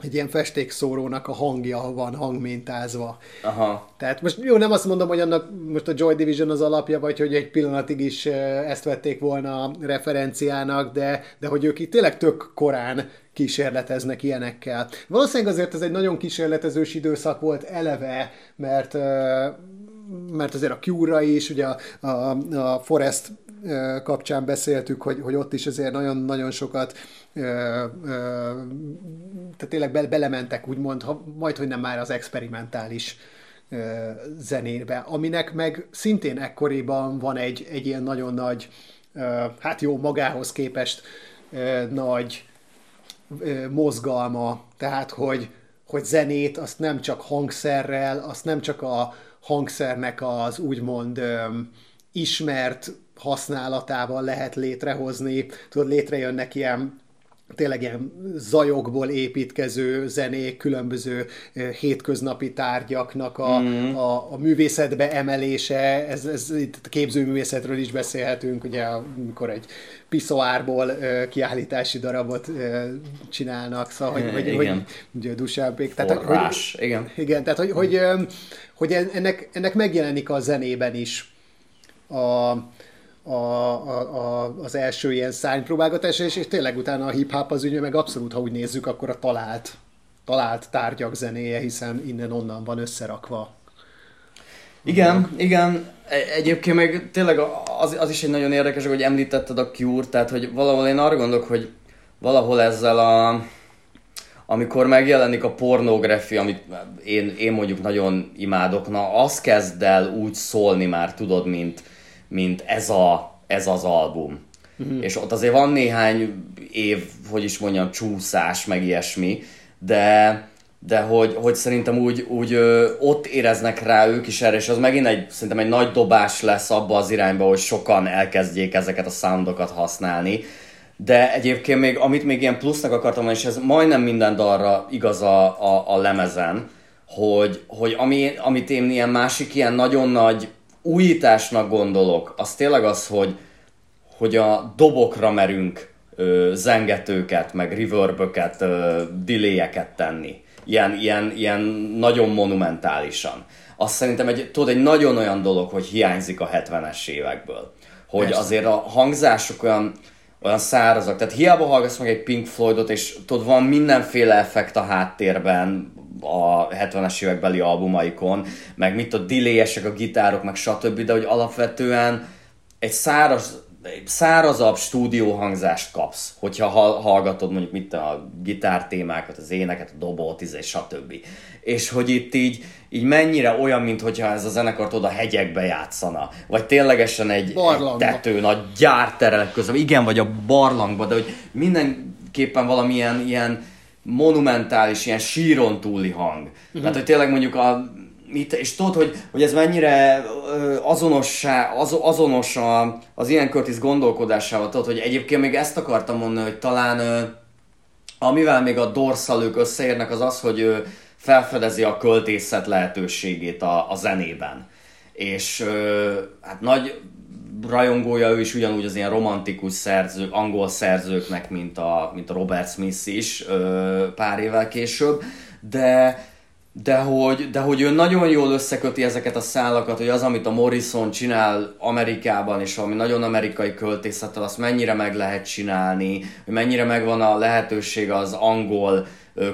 egy ilyen festékszórónak a hangja van hangmintázva. Aha. Tehát most jó, nem azt mondom, hogy annak most a Joy Division az alapja, vagy hogy egy pillanatig is ezt vették volna a referenciának, de, de hogy ők itt tényleg tök korán kísérleteznek ilyenekkel. Valószínűleg azért ez egy nagyon kísérletezős időszak volt eleve, mert mert azért a Cure is, ugye a, a, a Forest kapcsán beszéltük, hogy, hogy ott is azért nagyon-nagyon sokat tehát tényleg be, belementek úgymond, ha, majd, hogy nem már az experimentális ö, zenébe, aminek meg szintén ekkoriban van egy, egy ilyen nagyon nagy, hát jó, magához képest nagy ö, mozgalma, tehát hogy, hogy zenét azt nem csak hangszerrel, azt nem csak a hangszernek az úgymond ö, ismert használatával lehet létrehozni. Tudod, létrejönnek ilyen tényleg ilyen zajokból építkező zenék, különböző hétköznapi tárgyaknak a, mm. a, a művészetbe emelése, ez, ez itt a képzőművészetről is beszélhetünk, ugye amikor egy piszoárból kiállítási darabot csinálnak, szóval, hogy, hogy, igen. hogy ugye Dusábék, tehát, Forrás, hogy, igen. Igen, tehát, hogy, hogy, hogy ennek, ennek megjelenik a zenében is a, a, a, az első ilyen szánypróbálgatás, és, és tényleg utána a hip-hop az ugye meg abszolút, ha úgy nézzük, akkor a talált, talált tárgyak zenéje, hiszen innen-onnan van összerakva. Igen, igen. E- egyébként meg tényleg az, az is egy nagyon érdekes, hogy említetted a Cure, tehát hogy valahol én arra gondolok, hogy valahol ezzel a amikor megjelenik a pornográfia, amit én, én mondjuk nagyon imádok, na az kezd el úgy szólni már, tudod, mint, mint ez, a, ez az album. Mm-hmm. És ott azért van néhány év, hogy is mondjam, csúszás, meg ilyesmi, de, de hogy, hogy szerintem úgy, úgy ö, ott éreznek rá ők is erre, és az megint egy, szerintem egy nagy dobás lesz abba az irányba, hogy sokan elkezdjék ezeket a soundokat használni. De egyébként még, amit még ilyen plusznak akartam mondani, és ez majdnem minden dalra igaz a, a, a lemezen, hogy, hogy ami, amit én ilyen másik ilyen nagyon nagy újításnak gondolok, az tényleg az, hogy, hogy a dobokra merünk ö, zengetőket, meg reverböket, ö, delayeket tenni. Ilyen, ilyen, ilyen nagyon monumentálisan. Azt szerintem egy, tudod, egy nagyon olyan dolog, hogy hiányzik a 70-es évekből. Hogy Persze. azért a hangzások olyan, olyan szárazak. Tehát hiába hallgatsz meg egy Pink Floydot, és tudod, van mindenféle effekt a háttérben, a 70-es évekbeli albumaikon, meg mit a delayesek, a gitárok, meg stb., de hogy alapvetően egy száraz, egy szárazabb stúdióhangzást kapsz, hogyha hallgatod mondjuk mit a gitártémákat, az éneket, a dobot, és stb. És hogy itt így, így mennyire olyan, mintha ez a zenekar tudod a hegyekbe játszana, vagy ténylegesen egy, egy tető, nagy gyárterelek közben, igen, vagy a barlangba, de hogy mindenképpen valamilyen ilyen monumentális, ilyen síron túli hang. Uh-huh. Tehát, hogy tényleg mondjuk a mit, és tudod, hogy, hogy ez mennyire azonossá, az, azonos a, az ilyen Curtis gondolkodásával, tudod, hogy egyébként még ezt akartam mondani, hogy talán amivel még a dorszalők összeérnek, az az, hogy felfedezi a költészet lehetőségét a, a zenében. És hát nagy rajongója ő is ugyanúgy az ilyen romantikus szerzők, angol szerzőknek, mint a, mint a Robert Smith is pár évvel később, de de hogy, de hogy ő nagyon jól összeköti ezeket a szálakat, hogy az, amit a Morrison csinál Amerikában, és valami nagyon amerikai költészettel, azt mennyire meg lehet csinálni, hogy mennyire megvan a lehetőség az angol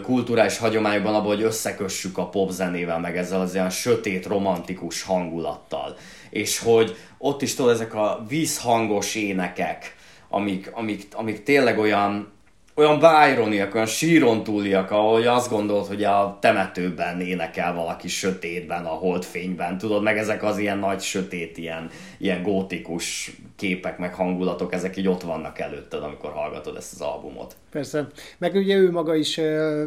kulturális hagyományban abban, hogy összekössük a popzenével, meg ezzel az ilyen sötét, romantikus hangulattal. És hogy ott is tudod, ezek a vízhangos énekek, amik, amik, amik tényleg olyan, olyan byroniak, olyan síron túliak, ahogy azt gondolod, hogy a temetőben énekel valaki sötétben, a holdfényben, tudod, meg ezek az ilyen nagy sötét, ilyen, ilyen gótikus képek, meg hangulatok, ezek így ott vannak előtted, amikor hallgatod ezt az albumot. Persze. Meg ugye ő maga is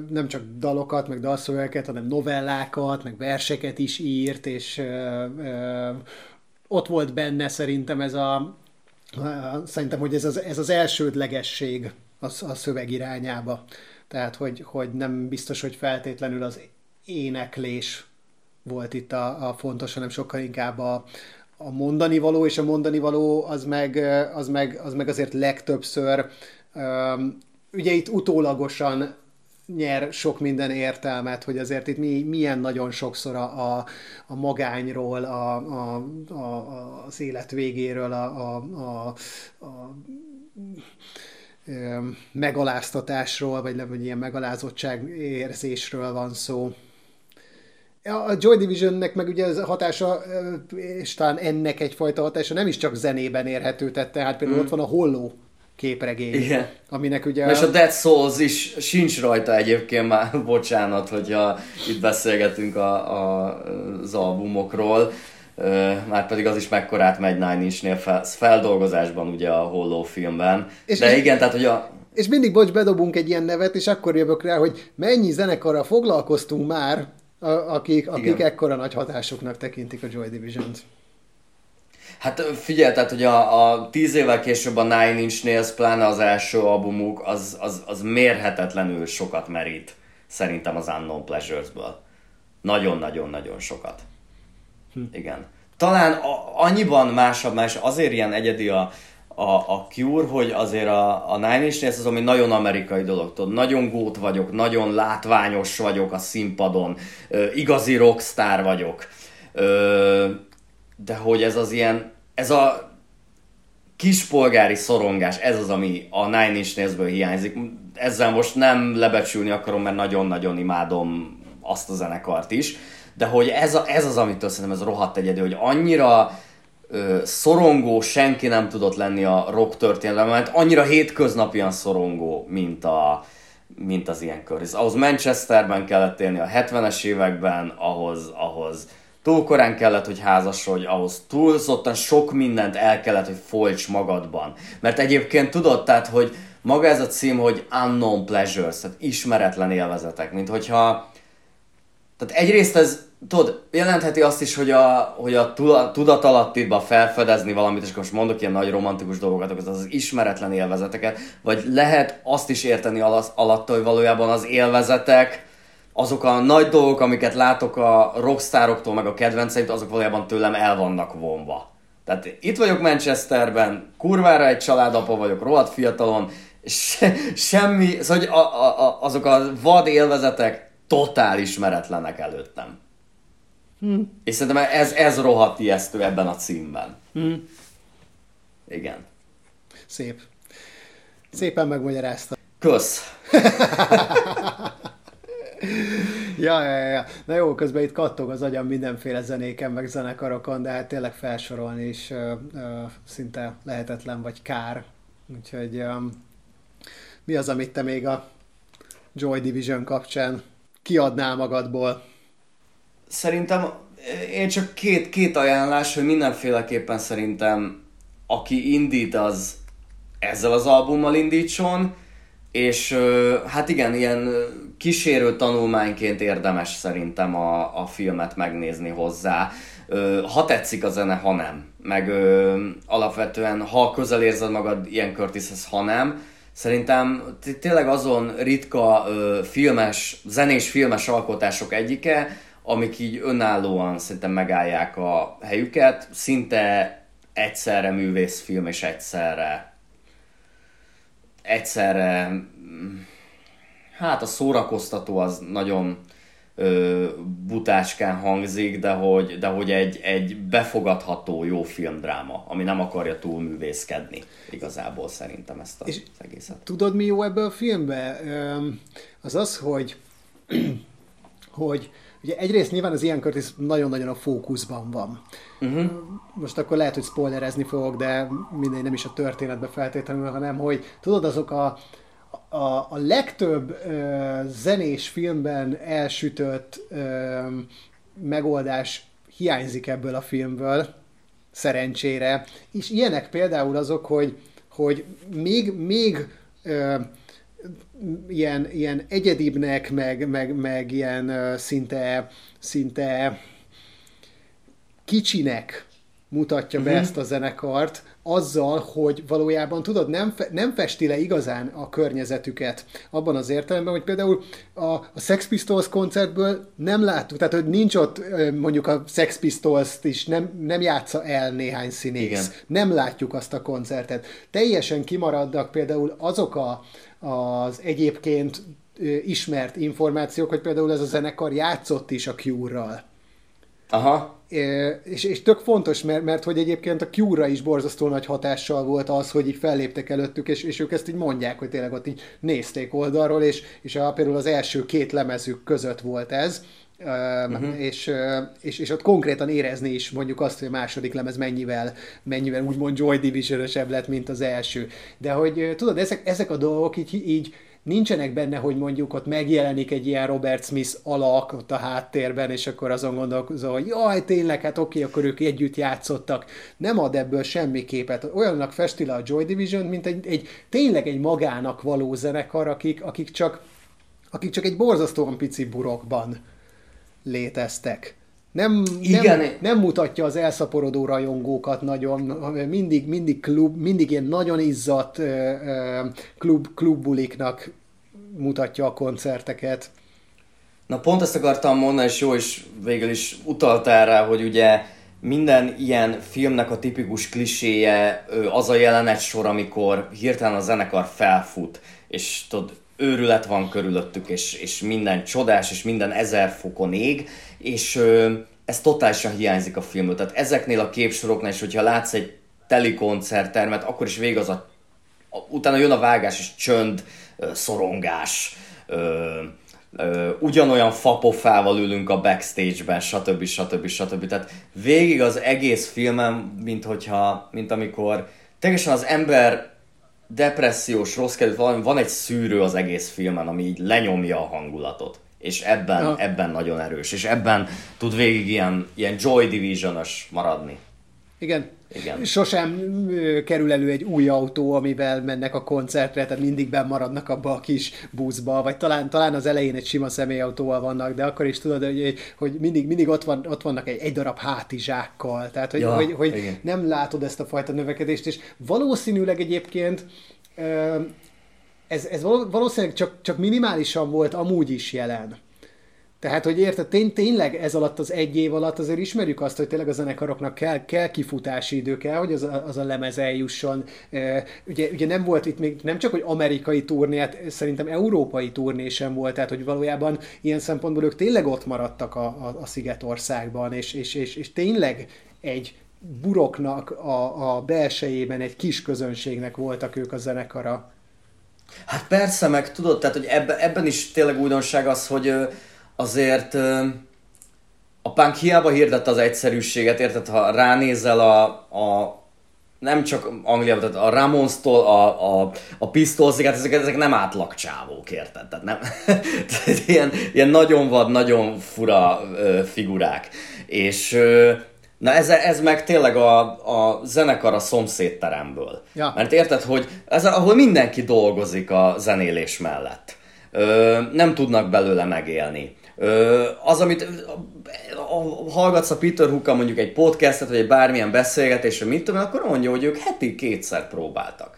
nem csak dalokat, meg dalszövegeket, hanem novellákat, meg verseket is írt, és ott volt benne szerintem ez a szerintem, hogy ez az, ez az elsődlegesség a, a szöveg irányába. Tehát, hogy, hogy nem biztos, hogy feltétlenül az éneklés volt itt a, a fontos, hanem sokkal inkább a, a mondani való, és a mondani való az meg, az meg, az meg azért legtöbbször um, ugye itt utólagosan nyer sok minden értelmet, hogy azért itt mi, milyen nagyon sokszor a, a, a magányról, a, a, a, az élet végéről, a, a, a, a megaláztatásról, vagy hogy ilyen megalázottság érzésről van szó. A Joy Divisionnek meg ugye az hatása, és talán ennek egyfajta hatása nem is csak zenében érhető, tehát például mm. ott van a Holló képregény. Igen. Aminek ugye... És a Dead Souls is sincs rajta egyébként már, [laughs] bocsánat, hogyha itt beszélgetünk a, a, az albumokról. Már pedig az is mekkorát megy Nine Inch-nél fel, feldolgozásban ugye a Hollow filmben. És De és, igen, tehát hogy a... És mindig, bocs, bedobunk egy ilyen nevet, és akkor jövök rá, hogy mennyi zenekarra foglalkoztunk már, akik, akik ekkora nagy hatásoknak tekintik a Joy Division-t. Hát figyelj, tehát hogy a, a tíz évvel később a Nine Inch Nails, pláne az első albumuk, az, az, az mérhetetlenül sokat merít szerintem az Unknown Pleasures-ből. Nagyon-nagyon-nagyon sokat. Hm. Igen. Talán a, annyiban másabb, más, azért ilyen egyedi a, a, a Cure, hogy azért a, a Nine Inch Nails az, ami nagyon amerikai dolog, tudod, nagyon gót vagyok, nagyon látványos vagyok a színpadon, ö, igazi rockstar vagyok, ö, de hogy ez az ilyen, ez a kispolgári szorongás, ez az, ami a Nine Inch Nails-ből hiányzik. Ezzel most nem lebecsülni akarom, mert nagyon-nagyon imádom azt a zenekart is, de hogy ez, a, ez az, amitől szerintem ez rohadt egyedül, hogy annyira ö, szorongó senki nem tudott lenni a rock történelemben, mert annyira hétköznapian szorongó, mint, a, mint az ilyen kör. Ahhoz Manchesterben kellett élni a 70-es években, ahhoz, ahhoz túl korán kellett, hogy házasodj, ahhoz túlzottan sok mindent el kellett, hogy folyts magadban. Mert egyébként tudod, tehát, hogy maga ez a cím, hogy Unknown Pleasures, tehát ismeretlen élvezetek, mint hogyha tehát egyrészt ez, tudod, jelentheti azt is, hogy a, hogy a tudatalattidba felfedezni valamit, és most mondok ilyen nagy romantikus dolgokat, az az ismeretlen élvezeteket, vagy lehet azt is érteni alatt, hogy valójában az élvezetek, azok a nagy dolgok, amiket látok a rockstaroktól, meg a kedvenceimtől, azok valójában tőlem el vannak vonva. Tehát itt vagyok Manchesterben, kurvára egy családapa vagyok, rohadt fiatalon, se, semmi, szóval hogy a, a, a, azok a vad élvezetek totál ismeretlenek előttem. Hm. És szerintem ez, ez rohadt ijesztő ebben a címben. Hm. Igen. Szép. Szépen megmagyarázta. Kösz. [laughs] ja, ja, ja. Na jó, közben itt kattog az agyam mindenféle zenéken, meg zenekarokon, de hát tényleg felsorolni is ö, ö, szinte lehetetlen, vagy kár. Úgyhogy ö, mi az, amit te még a Joy Division kapcsán kiadnál magadból? Szerintem én csak két, két ajánlás, hogy mindenféleképpen szerintem aki indít, az ezzel az albummal indítson, és hát igen, ilyen kísérő tanulmányként érdemes szerintem a, a filmet megnézni hozzá. Ha tetszik a zene, ha nem. Meg alapvetően, ha közel érzed magad ilyen Curtishez, ha nem, Szerintem tényleg azon ritka filmes, zenés filmes alkotások egyike, amik így önállóan szerintem megállják a helyüket, szinte egyszerre művészfilm és egyszerre egyszerre hát a szórakoztató az nagyon ö, butáskán hangzik, de hogy, de hogy egy, egy befogadható jó filmdráma, ami nem akarja túlművészkedni igazából szerintem ezt az egészet. Tudod mi jó ebből a filmben? Az az, hogy [clears throat] hogy Ugye egyrészt nyilván az ilyen Curtis nagyon-nagyon a fókuszban van. Uh-huh. Most akkor lehet, hogy spoilerezni fogok, de mindegy, nem is a történetbe feltétlenül, hanem hogy tudod, azok a, a, a legtöbb ö, zenés filmben elsütött ö, megoldás hiányzik ebből a filmből, szerencsére. És ilyenek például azok, hogy, hogy még, még ö, ilyen, ilyen egyedibbnek, meg, meg, meg ilyen szinte, szinte kicsinek mutatja be uh-huh. ezt a zenekart, azzal, hogy valójában tudod, nem, fe, nem festi le igazán a környezetüket abban az értelemben, hogy például a, a Sex Pistols koncertből nem láttuk, tehát hogy nincs ott mondjuk a Sex Pistols-t is nem, nem játsza el néhány színész. Igen. Nem látjuk azt a koncertet. Teljesen kimaradnak például azok a, az egyébként ismert információk, hogy például ez a zenekar játszott is a Cure-ral. Aha. És, és tök fontos, mert, mert hogy egyébként a Cure-ra is borzasztó nagy hatással volt az, hogy így felléptek előttük, és, és ők ezt így mondják, hogy tényleg ott így nézték oldalról, és, és a, például az első két lemezük között volt ez, uh-huh. és, és, és ott konkrétan érezni is mondjuk azt, hogy a második lemez mennyivel, mennyivel úgymond Joy division lett, mint az első. De hogy tudod, ezek, ezek a dolgok így, így nincsenek benne, hogy mondjuk ott megjelenik egy ilyen Robert Smith alak ott a háttérben, és akkor azon gondolkozol, hogy jaj, tényleg, hát oké, akkor ők együtt játszottak. Nem ad ebből semmi képet. Olyannak festi le a Joy Division, mint egy, egy tényleg egy magának való zenekar, akik, akik, csak, akik csak egy borzasztóan pici burokban léteztek. Nem, Igen. nem, nem mutatja az elszaporodó rajongókat nagyon, mindig, mindig, klub, mindig ilyen nagyon izzadt klub, klubbuliknak mutatja a koncerteket. Na pont ezt akartam mondani, és jó is végül is utaltál rá, hogy ugye minden ilyen filmnek a tipikus kliséje az a jelenet sor, amikor hirtelen a zenekar felfut, és tudod, őrület van körülöttük, és, és minden csodás, és minden ezer fokon ég, és ö, ez totálisan hiányzik a filmből. Tehát ezeknél a képsoroknál is, hogyha látsz egy teli koncerttermet, akkor is végig az a, a utána jön a vágás és csönd, ö, szorongás, ö, ö, ugyanolyan fapofával ülünk a backstage-ben, stb. stb. stb. Tehát végig az egész filmem, mint hogyha, mint amikor teljesen az ember depressziós, rossz kedvű, valami, van egy szűrő az egész filmen, ami így lenyomja a hangulatot. És ebben, Ja. ebben nagyon erős. És ebben tud végig ilyen, ilyen Joy Division-os maradni. Igen. Igen. Sosem kerül elő egy új autó, amivel mennek a koncertre, tehát mindig benn maradnak abba a kis buszba, vagy talán, talán az elején egy sima személyautóval vannak, de akkor is tudod, hogy, hogy mindig, mindig ott, van, ott vannak egy, egy darab hátizsákkal, tehát hogy, Ja, hogy, hogy igen. nem látod ezt a fajta növekedést, és valószínűleg egyébként ez, ez való- valószínűleg csak, csak minimálisan volt amúgy is jelen. Tehát, hogy érted, tény, tényleg ez alatt az egy év alatt azért ismerjük azt, hogy tényleg a zenekaroknak kell, kell kifutási idő, kell, hogy az a, az a lemez eljusson. Ugye, ugye nem volt itt még, nem csak, hogy amerikai turné, hát szerintem európai turné sem volt, tehát, hogy valójában ilyen szempontból ők tényleg ott maradtak a, a, a Szigetországban, és, és, és, és tényleg egy buroknak a, a belsejében egy kis közönségnek voltak ők a zenekara. Hát persze, meg tudod, tehát hogy ebben, ebben is tényleg újdonság az, hogy azért a punk hiába hirdette az egyszerűséget, érted, ha ránézel a, a nem csak Angliában, tehát a Ramonstól a, a, a Pistolsig, hát ezek, ezek nem átlagcsávók, érted? Tehát nem, [laughs] tehát ilyen, ilyen nagyon vad, nagyon fura ö, figurák. És ö, na ez, ez meg tényleg a, a zenekar a szomszédteremből. Ja. Mert érted, hogy ez ahol mindenki dolgozik a zenélés mellett. Ö, nem tudnak belőle megélni. Az, amit hallgatsz a Peter Hooka mondjuk egy podcastet, vagy egy bármilyen beszélgetésre, mit tudom, akkor mondja, hogy ők heti kétszer próbáltak.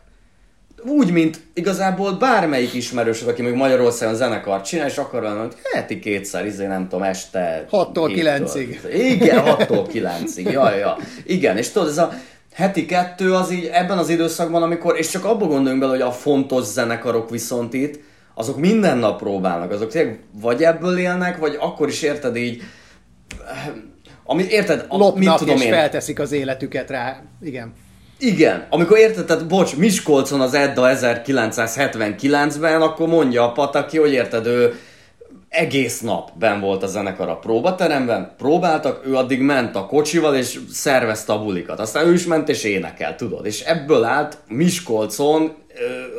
Úgy, mint igazából bármelyik ismerősöd, aki még Magyarországon zenekart csinál, és akar valami, hogy heti kétszer, izé nem tudom, este... Hattól héttől. kilencig. Igen, 6-tól 9-ig, ja, ja. Igen, és tudod, ez a heti kettő az így ebben az időszakban, amikor, és csak abba gondoljunk bele, hogy a fontos zenekarok viszont itt, azok minden nap próbálnak, azok tényleg vagy ebből élnek, vagy akkor is érted így, ami, érted, a, mit Lopnak tudom és én, felteszik az életüket rá. Igen. igen, amikor érted, tehát bocs, Miskolcon az Edda 1979-ben, akkor mondja a Pataki, hogy érted, ő egész nap ben volt a zenekar a próbateremben, próbáltak, ő addig ment a kocsival, és szervezte a bulikat. Aztán ő is ment és énekel, tudod. És ebből állt Miskolcon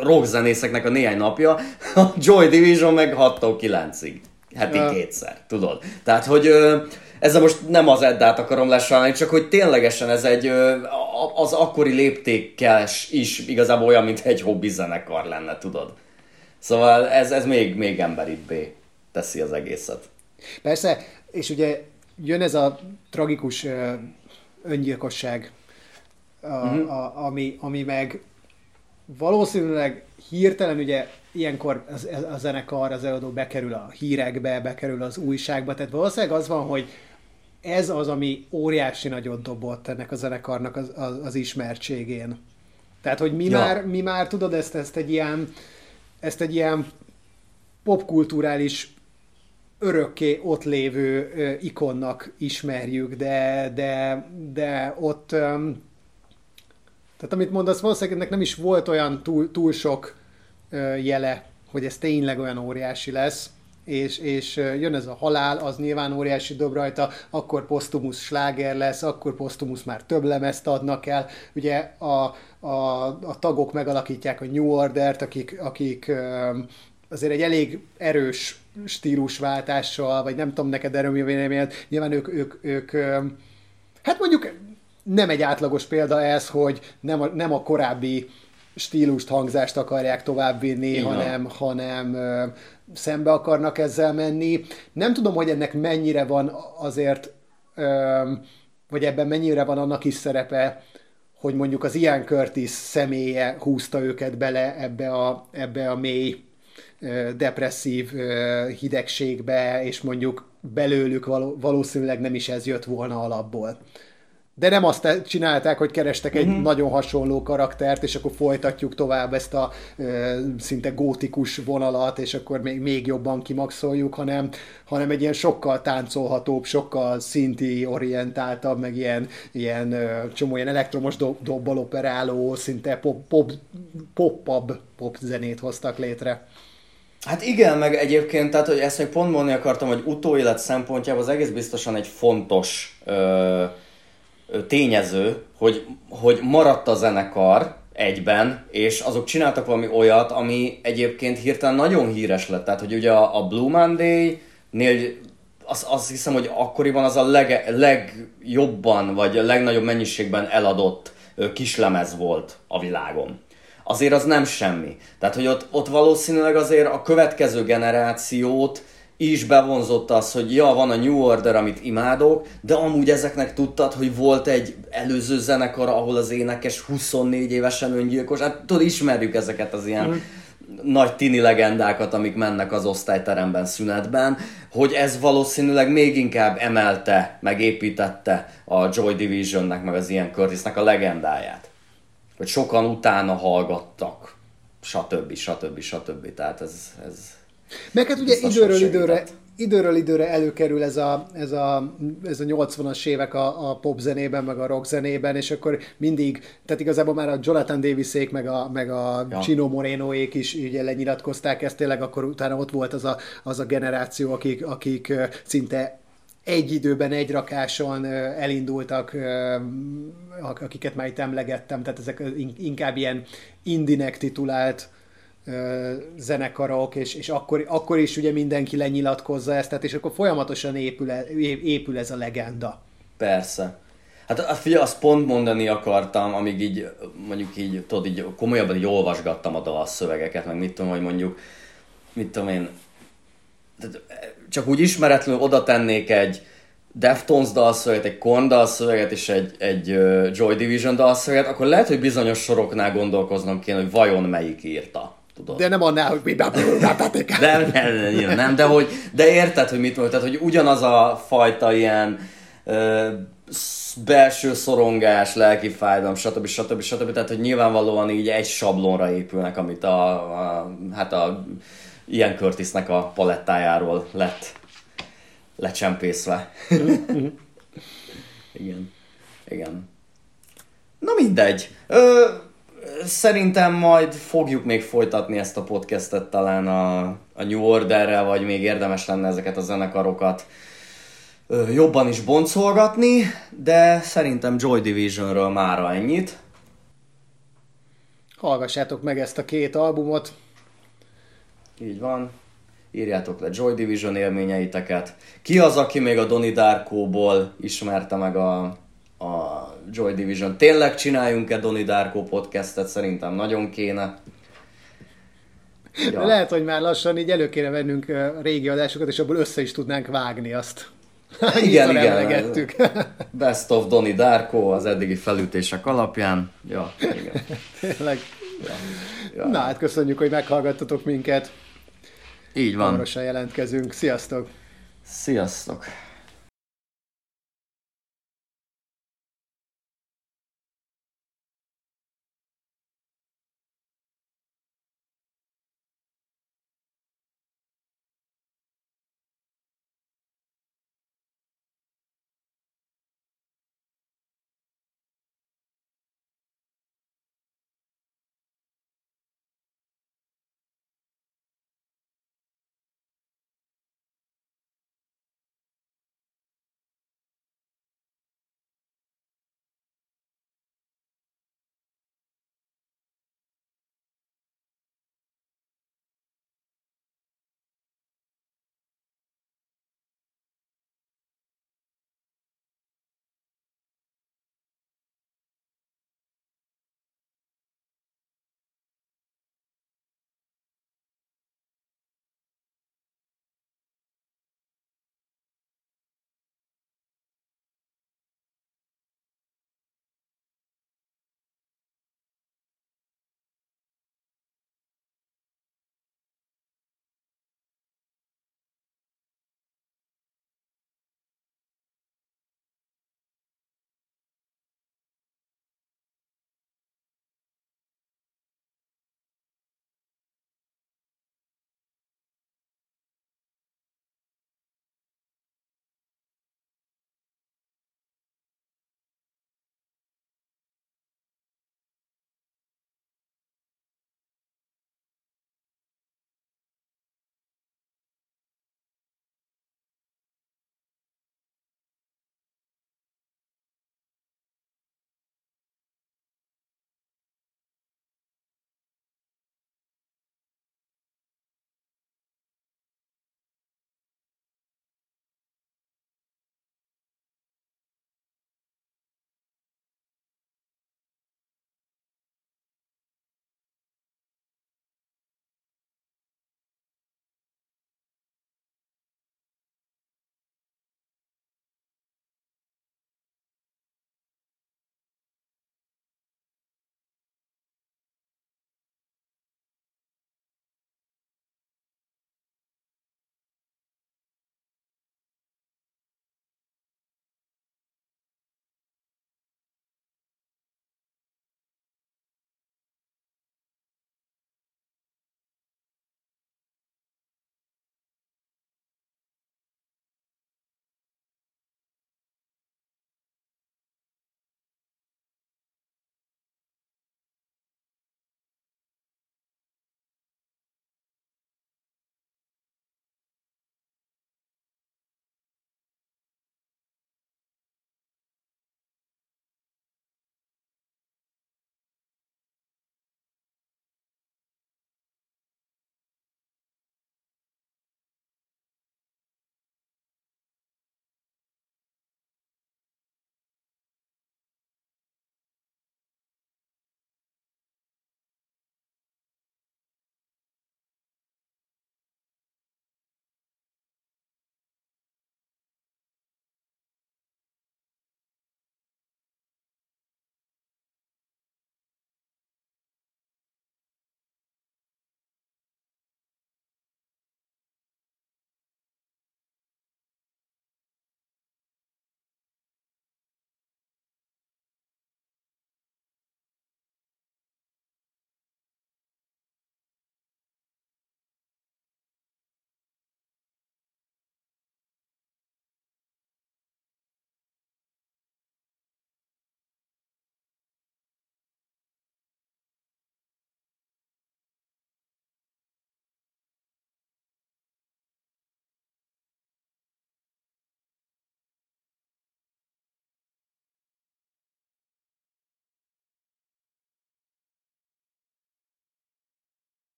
rockzenészeknek a néhány napja, a Joy Division meg 6-tól 9-ig. Heti Ja. kétszer, tudod. Tehát, hogy ö, ezzel most nem az Eddát akarom lesajnálni, csak hogy ténylegesen ez egy, ö, az akkori léptékkel is igazából olyan, mint egy hobbi zenekar lenne, tudod. Szóval ez, ez még, még emberibbé teszi az egészet. Persze, és ugye jön ez a tragikus öngyilkosság, a, Mhm. a, ami, ami meg valószínűleg hirtelen ugye ilyenkor az, a zenekar, az előadó bekerül a hírekbe, bekerül az újságba, tehát valószínűleg az van, hogy ez az, ami óriási nagyot dobott ennek a zenekarnak az, az, az ismertségén. Tehát, hogy mi, Ja. már, mi már tudod ezt, ezt egy ilyen ezt egy ilyen popkulturális örökké ott lévő ö, ikonnak ismerjük, de, de, de ott, öm, tehát amit mondasz, valószínűleg ennek nem is volt olyan túl, túl sok jele, hogy ez tényleg olyan óriási lesz, és, és jön ez a halál, az nyilván óriási dob rajta, akkor posztumusz sláger lesz, akkor posztumusz már több lemezt adnak el. Ugye a, a, a tagok megalakítják a New Order-t, akik, akik azért egy elég erős stílusváltással, vagy nem tudom neked erről mi véleményed, nyilván ők, ők, ők hát mondjuk nem egy átlagos példa ez, hogy nem a, nem a korábbi stílust, hangzást akarják továbbvinni, van. hanem, hanem ö, szembe akarnak ezzel menni. Nem tudom, hogy ennek mennyire van azért vagy ebben mennyire van annak is szerepe, hogy mondjuk az Ian Curtis személye húzta őket bele ebbe a, ebbe a mély depresszív hidegségbe, és mondjuk belőlük valószínűleg nem is ez jött volna alapból. De nem azt csinálták, hogy kerestek egy uh-huh. nagyon hasonló karaktert, és akkor folytatjuk tovább ezt a ö, szinte gótikus vonalat, és akkor még, még jobban kimaxoljuk, hanem, hanem egy ilyen sokkal táncolhatóbb, sokkal szinti orientáltabb, meg ilyen, ilyen ö, csomó ilyen elektromos dob, dobbal operáló, szinte pop, pop, pop, pop zenét hoztak létre. Hát igen, meg egyébként, tehát hogy ezt még pont mondani akartam, hogy utóélet szempontjából az egész biztosan egy fontos ö, tényező, hogy, hogy maradt a zenekar egyben, és azok csináltak valami olyat, ami egyébként hirtelen nagyon híres lett. Tehát, hogy ugye a, a Blue Monday-nél azt, azt hiszem, hogy akkoriban az a leg, legjobban, vagy a legnagyobb mennyiségben eladott kislemez volt a világon azért az nem semmi. Tehát, hogy ott, ott valószínűleg azért a következő generációt is bevonzott az, hogy ja, van a New Order, amit imádok, de amúgy ezeknek tudtad, hogy volt egy előző zenekar, ahol az énekes 24 évesen öngyilkos. Hát tudod, ismerjük ezeket az ilyen mm. nagy tini legendákat, amik mennek az osztályteremben szünetben, hogy ez valószínűleg még inkább emelte, megépítette a Joy Divisionnek, meg az ilyen Curtisnek a legendáját hogy sokan utána hallgattak, stb. stb. stb. Tehát ez, ez Meg hát ugye időről időre, időről időre előkerül ez a, ez a, ez a 80-as évek a, a pop zenében, meg a rock zenében, és akkor mindig, tehát igazából már a Jonathan Davisék, meg a, meg a ja. Chino Morenoék is ugye lenyilatkozták ezt, tényleg akkor utána ott volt az a, az a generáció, akik, akik szinte egy időben, egy rakáson elindultak, akiket már itt emlegettem, tehát ezek inkább ilyen indinek titulált zenekarok, és, és akkor, akkor is ugye mindenki lenyilatkozza ezt, tehát és akkor folyamatosan épül, e, épül ez a legenda. Persze. Hát figyelj, azt pont mondani akartam, amíg így, mondjuk így, tudod, így komolyabban így olvasgattam a dalszövegeket, meg mit tudom, hogy mondjuk, mit tudom én, csak úgy ismeretlenül oda tennék egy Deftones dalszöveget, egy Korn dalszöveget és egy, egy Joy Division dalszöveget, akkor lehet, hogy bizonyos soroknál gondolkoznom kéne, hogy vajon melyik írta. Tudod? De nem annál, hogy mi nem, nem, nem, nem, de, hogy, de érted, hogy mit mondtad, hogy ugyanaz a fajta ilyen uh, belső szorongás, lelki fájdalom, stb. stb. stb. Tehát, hogy nyilvánvalóan így egy sablonra épülnek, amit a, a hát a ilyen Curtisnek a palettájáról lett lecsempészve. [laughs] igen. Igen. Na mindegy. Ö, szerintem majd fogjuk még folytatni ezt a podcastet talán a, a New Orderrel, vagy még érdemes lenne ezeket a zenekarokat jobban is boncolgatni, de szerintem Joy Divisionről mára ennyit. Hallgassátok meg ezt a két albumot. Így van írjátok le Joy Division élményeiteket. Ki az, aki még a Donnie Darko-ból ismerte meg a, a Joy Division? Tényleg csináljunk-e Donnie Darko podcastet? Szerintem nagyon kéne. Ja. Lehet, hogy már lassan így elő kéne vennünk régi adásokat, és abból össze is tudnánk vágni azt. igen, [laughs] igen. [laughs] Best of Donnie Darko az eddigi felütések alapján. Ja, igen. [laughs] Tényleg. Ja. Ja. Na hát köszönjük, hogy meghallgattatok minket. Így van. Hamarosan jelentkezünk. Sziasztok! Sziasztok!